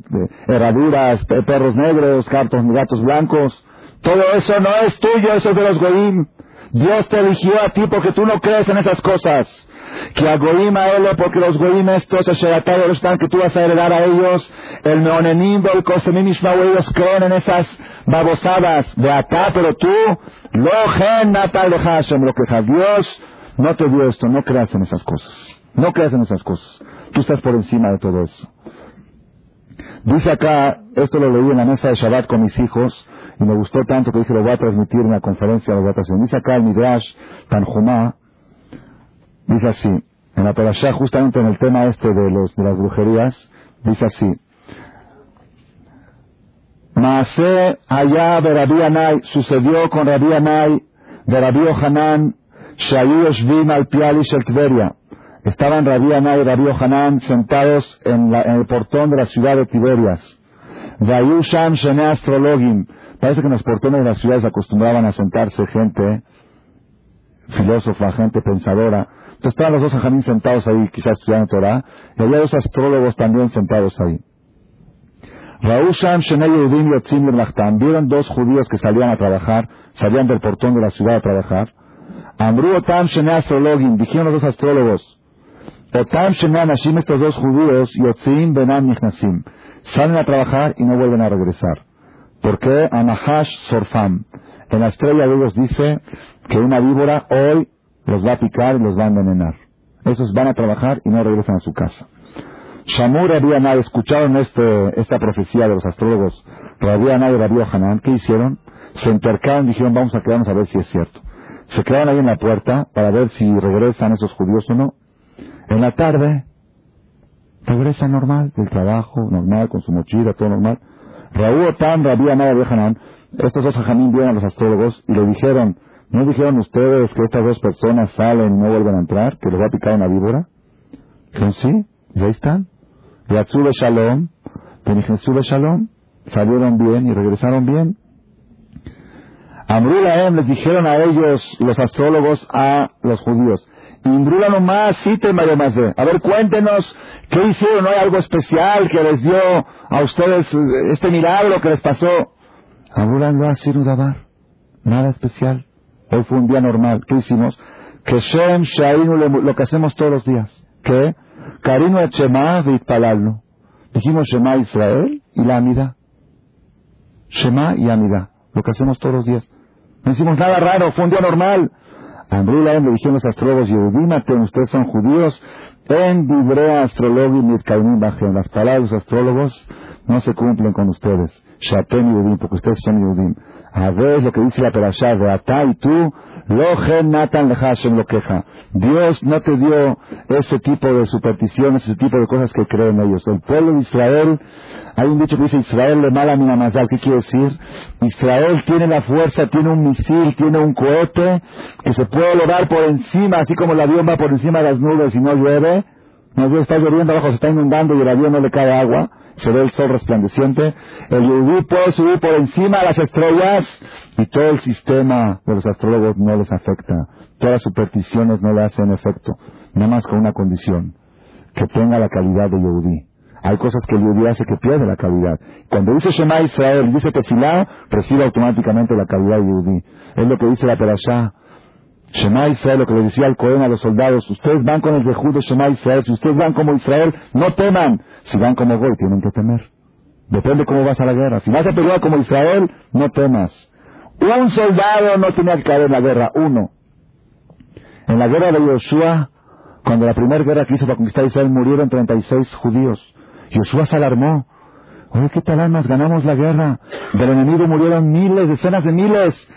herraduras, perros negros, gatos, gatos blancos, todo eso no es tuyo, eso es de los goim. Dios te eligió a ti porque tú no crees en esas cosas que a Goim a él, porque los Goim estos, están que tú vas a heredar a ellos, el Meonenim, el Kosemim ellos creen en esas babosadas de acá, pero tú, lo gen natal de Hashem, lo que Dios no te dio esto, no creas en esas cosas. No creas en esas cosas. Tú estás por encima de todo eso. Dice acá, esto lo leí en la mesa de Shabbat con mis hijos, y me gustó tanto que dije lo voy a transmitir en la conferencia de votación. Dice acá el Midrash Tanjumá, dice así, en la Perashá, justamente en el tema este de, los, de las brujerías, dice así, Maase allá de Rabbi Anay, sucedió con Rabbi Anay, de Rabbi Ohanan, Shayu al Pialish el Tveria. Estaban Rabbi Anay y Rabbi Ohanan sentados en, el portón de la ciudad de Tiberias. Vayusham Shene Astrologim. Parece que en los portones de las ciudades acostumbraban a sentarse gente filósofa, gente pensadora. Entonces estaban los dos ajamín sentados ahí, quizás estudiando Torah, y había dos astrólogos también sentados ahí. Vieron dos judíos que salían a trabajar, salían del portón de la ciudad a trabajar. Amru Otam Shene Astrologim, dijeron los dos astrólogos. Otam Shene Anashim, estos dos judíos, Yotzim Benam Nichnasim. Salen a trabajar y no vuelven a regresar. ¿Por qué? Anahash Sorfam. En la estrella de ellos dice que una víbora hoy los va a picar y los va a envenenar. Esos van a trabajar y no regresan a su casa. Shamur Rabbi escucharon este, esta profecía de los astrólogos Rabbi Anay y Rabbi Hanan. ¿Qué hicieron? Se entercaron y dijeron vamos a quedarnos a ver si es cierto. Se quedaron ahí en la puerta para ver si regresan esos judíos o no. En la tarde regresan normal del trabajo, normal, con su mochila, todo normal. Raúl Otam, Rabbi Anay y Rabbi Hanan, estos dos ajamín vieron a los astrólogos y le dijeron, ¿no dijeron ustedes que estas dos personas salen y no vuelven a entrar, que les va a picar una víbora? Dijeron, sí, y ahí están. Yatzube Shalom, Benijensube Shalom, salieron bien y regresaron bien. Amrulaem les dijeron a ellos, los astrólogos, a los judíos, Imbrula nomás, sí te. A ver, cuéntenos, ¿qué hicieron? ¿No hay algo especial que les dio a ustedes este milagro que les pasó? Amrulan lo dabar. Nada especial. Hoy fue un día normal. ¿Qué hicimos? Que Shem Shainu, lo que hacemos todos los días. ¿Qué? Karinu Shema Vitpalalno. Dijimos Shema Israel y la Amida. Shema y Amida. Lo que hacemos todos los días. No hicimos nada raro, fue un día normal. Amrulaem le dijeron los astrólogos Yehudimate, ustedes son judíos. En Dibrea Astrologi Mitkainim Bajen. Las palabras de los astrólogos no se cumplen con ustedes. Shatem Yehudim, porque ustedes son Yehudim. A ver lo que dice la Perashá de Ata y tú Natan lo queja. Dios no te dio ese tipo de supersticiones, ese tipo de cosas que creen ellos. El pueblo de Israel, hay un dicho que dice Israel de mala minamazal. ¿Qué quiere decir? Israel tiene la fuerza, tiene un misil, tiene un cohete que se puede lograr por encima, así como el avión va por encima de las nubes y no llueve. No está lloviendo abajo, se está inundando y el avión no le cae agua se ve el sol resplandeciente, el yudí puede subir por encima de las estrellas y todo el sistema de los astrólogos no les afecta. Todas las supersticiones no le hacen efecto, nada más con una condición, que tenga la calidad de yudí. Hay cosas que el yudí hace que pierde la calidad. Cuando dice Shema Israel, dice Tefilá, recibe automáticamente la calidad de yudí. Es lo que dice la Perashá. Shema Israel, lo que le decía al Cohen a los soldados, ustedes van con el Rejud de Shema Israel, si ustedes van como Israel, no teman, si van como Goy, tienen que temer. Depende cómo vas a la guerra. Si vas a pelear como Israel, no temas. Un soldado no tenía que caer en la guerra, uno. En la guerra de Yoshua, cuando la primera guerra que hizo para conquistar Israel, murieron 36 judíos. Yoshua se alarmó. Oye, ¿qué tal almas? Ganamos la guerra. Del enemigo murieron miles, decenas de miles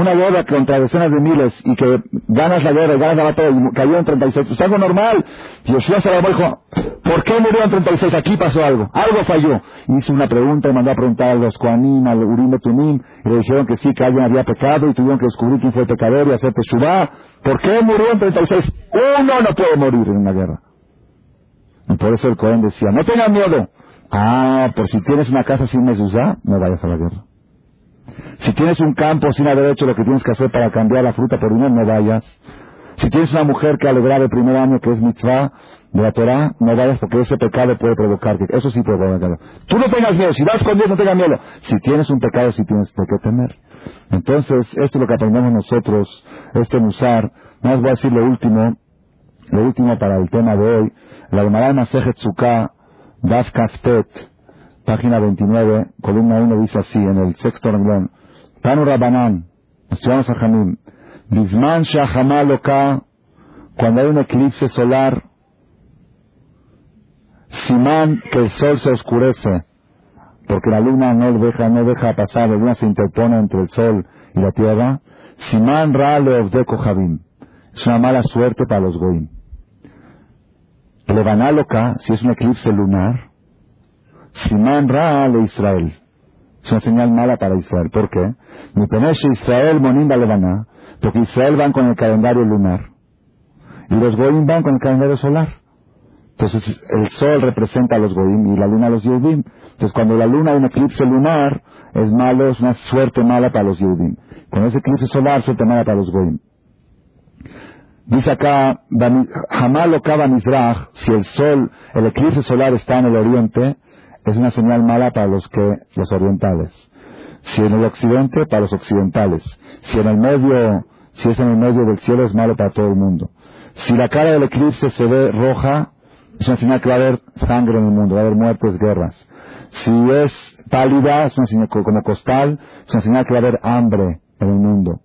una guerra contra decenas de miles y que ganas la guerra y ganas la batalla y cayó en 36, es algo normal. Josué se dijo, ¿por qué murió en 36? Aquí pasó algo, algo falló. Hizo una pregunta y mandó a preguntar a los Koanim, al Urim de Tumim, y le dijeron que sí, que alguien había pecado y tuvieron que descubrir quién fue el pecador y hacer Teshuvah. ¿Por qué murió en 36? Uno no puede morir en una guerra. Y por eso el Cohen decía, no tengan miedo. Ah, por si tienes una casa sin mezuzá, no vayas a la guerra. Si tienes un campo sin haber hecho lo que tienes que hacer para cambiar la fruta por dinero, no vayas. Si tienes una mujer que ha logrado el primer año, que es mitzvah de la Torah, no vayas porque ese pecado puede provocar que eso sí puede provocar. Tú no tengas miedo, si vas con Dios no tengas miedo. Si tienes un pecado, sí tienes que temer. Entonces, esto es lo que aprendemos nosotros, este musar. Más voy a decir lo último, lo último para el tema de hoy. La Gemara de Masejet Daf Kaftet, página 29, columna 1 dice así, en el sexto renglón. Tanu Rabanán, estudiamos a Jamim. Bisman Loka, cuando hay un eclipse solar, Simán, que el sol se oscurece. porque la luna no deja, no deja pasar, la luna se interpone entre el sol y la tierra. Siman Ra de Kohabim. Es una mala suerte para los Goim. Levanáloca, si es un eclipse lunar, Siman Ra le Israel. Es una señal mala para Israel. ¿Por qué? Mi Israel Monimba Levaná, porque Israel van con el calendario lunar. Y los Goim van con el calendario solar. Entonces el sol representa a los Goim y la luna a los Yehudim. Entonces cuando la luna hay un eclipse lunar, es malo, es una suerte mala para los Yehudim. Cuando es eclipse solar, suerte mala para los Goim. Dice acá, Hamal Okaba Mizrach, si el sol, el eclipse solar está en el oriente, es una señal mala para los que, los orientales. Si en el occidente, para los occidentales. Si en el medio, si es en el medio del cielo, es malo para todo el mundo. Si la cara del eclipse se ve roja, es una señal que va a haber sangre en el mundo, va a haber muertes, guerras. Si es pálida, es una señal como costal, es una señal que va a haber hambre en el mundo.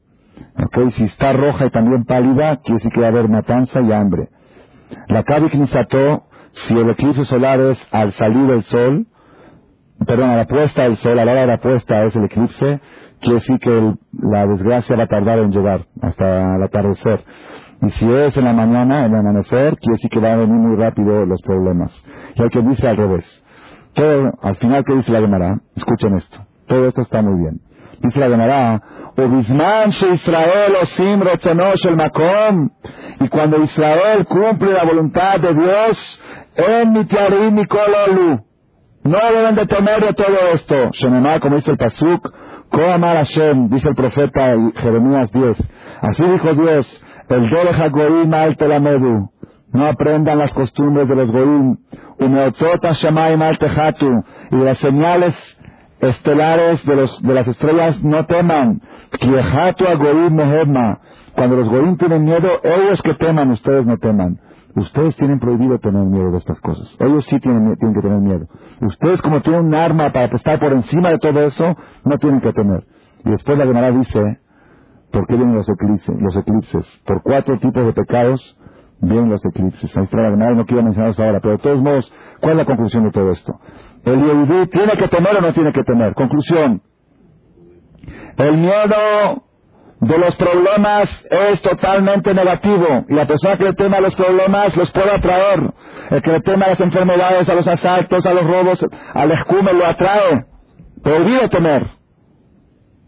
Okay, si está roja y también pálida, quiere decir que va a haber matanza y hambre. La Kavik Nisato, si el eclipse solar es al salir del sol, perdón, a la puesta del sol, a la hora de la puesta es el eclipse, quiere decir que la desgracia va a tardar en llegar hasta el atardecer. Y si es en la mañana, en el amanecer, quiere decir que van a venir muy rápido los problemas. Y hay que dice al revés. Todo, al final, ¿qué dice la Gemara? Escuchen esto. Todo esto está muy bien. Dice la Gemara, Israel osim el makom. Y cuando Israel cumple la voluntad de Dios, en mi kololu. No deben de temer de todo esto. Shenemar, como dice el Pasuk, Koamar Hashem, dice el profeta Jeremías 10. Así dijo Dios, el Dole Goim al Telamedu. No aprendan las costumbres de los Goim. Umeotzot Hashemayim al. Y las señales estelares de, los, de las estrellas no teman. Kiehatu a Goim. Cuando los Goim tienen miedo, ellos que teman, ustedes no teman. Ustedes tienen prohibido tener miedo de estas cosas. Ellos sí tienen, que tener miedo. Ustedes como tienen un arma para estar por encima de todo eso, no tienen que temer. Y después la Gemara dice, ¿por qué vienen los eclipses? Los eclipses? Por cuatro tipos de pecados vienen los eclipses. Ahí está la Gemara, no quiero mencionarlos ahora, pero de todos modos, ¿cuál es la conclusión de todo esto? ¿El Yehudí tiene que temer o no tiene que temer? Conclusión. El miedo de los problemas es totalmente negativo y la persona que le teme a los problemas los puede atraer. El que le teme a las enfermedades, a los asaltos, a los robos, al escume lo atrae. Pero olvide temer.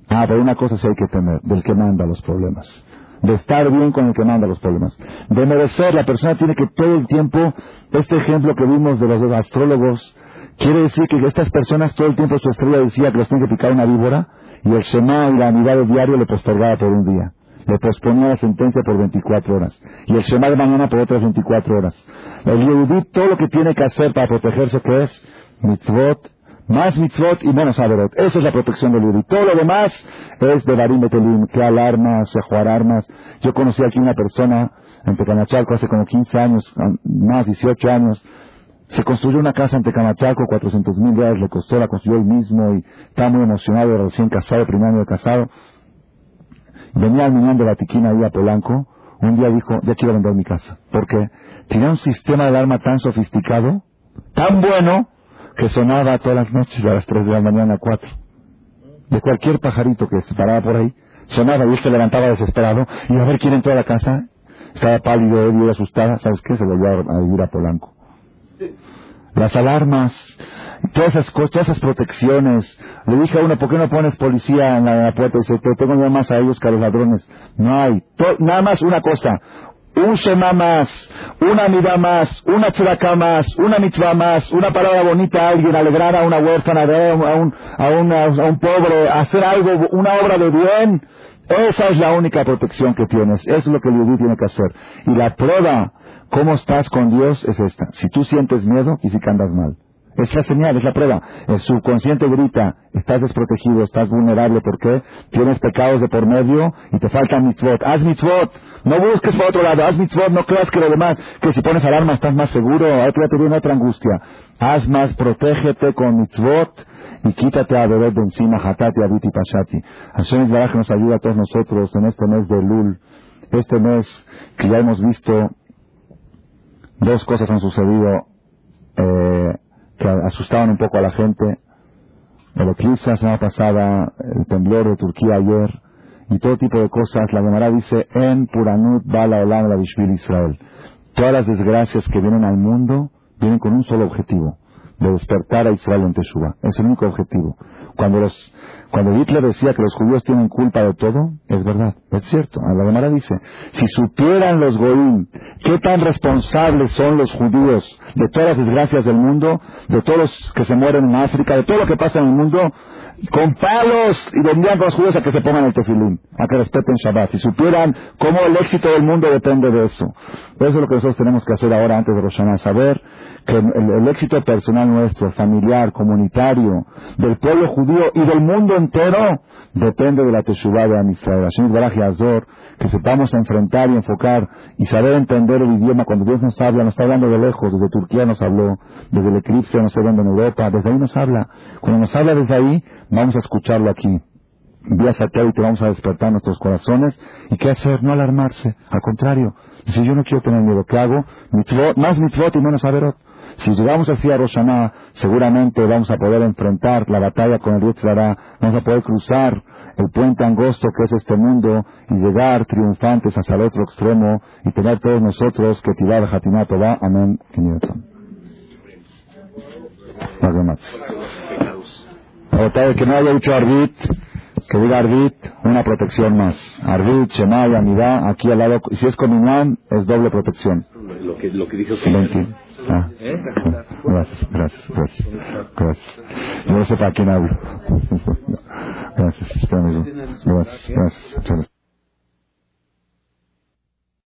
Ah, pero una cosa sí hay que temer, del que manda los problemas. De estar bien con el que manda los problemas. De merecer, la persona tiene que todo el tiempo, este ejemplo que vimos de los astrólogos, quiere decir que estas personas todo el tiempo su estrella decía que los tiene que picar una víbora, y el Shema y la unidad de diario le postergaba por un día. Le posponía la sentencia por 24 horas. Y el Shema de mañana por otras 24 horas. El Yehudí todo lo que tiene que hacer para protegerse, que es mitzvot, más mitzvot y menos averot. Esa es la protección del Yehudí. Todo lo demás es de Barim Betelim, que armas, jugar armas. Yo conocí aquí una persona en Tecamachalco hace como 15 años, más 18 años, se construyó una casa en Tecamachaco, 400 mil dólares le costó, la construyó él mismo y estaba muy emocionado, recién casado, primer año de casado. Venía al Miñán de la Tiquina ahí a Polanco, un día dijo, ya quiero vender mi casa. Porque tenía un sistema de alarma tan sofisticado, tan bueno, que sonaba todas las noches a las 3 de la mañana a 4. De cualquier pajarito que se paraba por ahí, sonaba y él se levantaba desesperado y a ver quién entró a la casa. Estaba pálido y asustada, ¿sabes qué? Se volvió a vivir a Polanco las alarmas, todas esas cosas, todas esas protecciones. Le dije a uno, ¿por qué no pones policía en la, puerta? Y dice, tengo nada más a ellos que a los ladrones. No hay. nada más una cosa. Un Shema más, una mida más, una tzedakah más, una mitzvah más, una palabra bonita a alguien, alegrar a una huérfana, a un, a, a un pobre, hacer algo, una obra de bien. Esa es la única protección que tienes. Eso es lo que el judío tiene que hacer. Y la prueba ¿Cómo estás con Dios? Es esta. Si tú sientes miedo, y si que andas mal. Es la señal, es la prueba. El subconsciente grita, estás desprotegido, estás vulnerable, ¿por qué? Tienes pecados de por medio y te falta mitzvot. Haz mitzvot, no busques por otro lado, haz mitzvot, no creas que lo demás, que si pones alarma estás más seguro, otra te viene otra angustia. Haz más, protégete con mitzvot y quítate a beber de encima, hatati, abiti, pashati. Hashem que nos ayuda a todos nosotros en este mes de Lul, este mes que ya hemos visto Dos cosas han sucedido eh, que asustaban un poco a la gente. el eclipse la semana pasada, el temblor de Turquía ayer, y todo tipo de cosas, la Gemara dice, en Puranut Bala Olam la Israel. Todas las desgracias que vienen al mundo vienen con un solo objetivo, de despertar a Israel en Teshuvah. Es el único objetivo. Cuando los, cuando Hitler decía que los judíos tienen culpa de todo, es verdad, es cierto. La Gemara dice, si supieran los goín qué tan responsables son los judíos de todas las desgracias del mundo, de todos los que se mueren en África, de todo lo que pasa en el mundo, con palos y vendrían con los judíos a que se pongan el tefilín, a que respeten Shabbat. Si supieran cómo el éxito del mundo depende de eso. Eso es lo que nosotros tenemos que hacer ahora antes de Rosh saber que el, éxito personal nuestro, familiar, comunitario, del pueblo judío y del mundo entero, depende de la Teshuvah de Amisrael. Baraj Azor, que sepamos enfrentar y enfocar y saber entender el idioma. Cuando Dios nos habla, nos está hablando de lejos, desde Turquía nos habló, desde el eclipse nos está hablando en Europa, desde ahí nos habla. Cuando nos habla desde ahí, vamos a escucharlo aquí. Vía satélite vamos a despertar nuestros corazones. ¿Y qué hacer? No alarmarse. Al contrario. Si yo no quiero tener miedo, ¿qué hago? más mitzvot y menos averot. Si llegamos así a Roshaná, seguramente vamos a poder enfrentar la batalla con el Yetzirah, vamos a poder cruzar el puente angosto que es este mundo y llegar triunfantes hasta el otro extremo y tener todos nosotros que tirar Hatinato va. Amén. que no haya dicho Arbit, que diga Arbit, una protección más. Arbit, Shemay, Amidá, aquí al lado, y si es con Iman, es doble protección. Lo que, lo que dijo Ah. Gracias, gracias, gracias. Gracias. Yo no sé para quién hablo. Gracias, Gracias, gracias.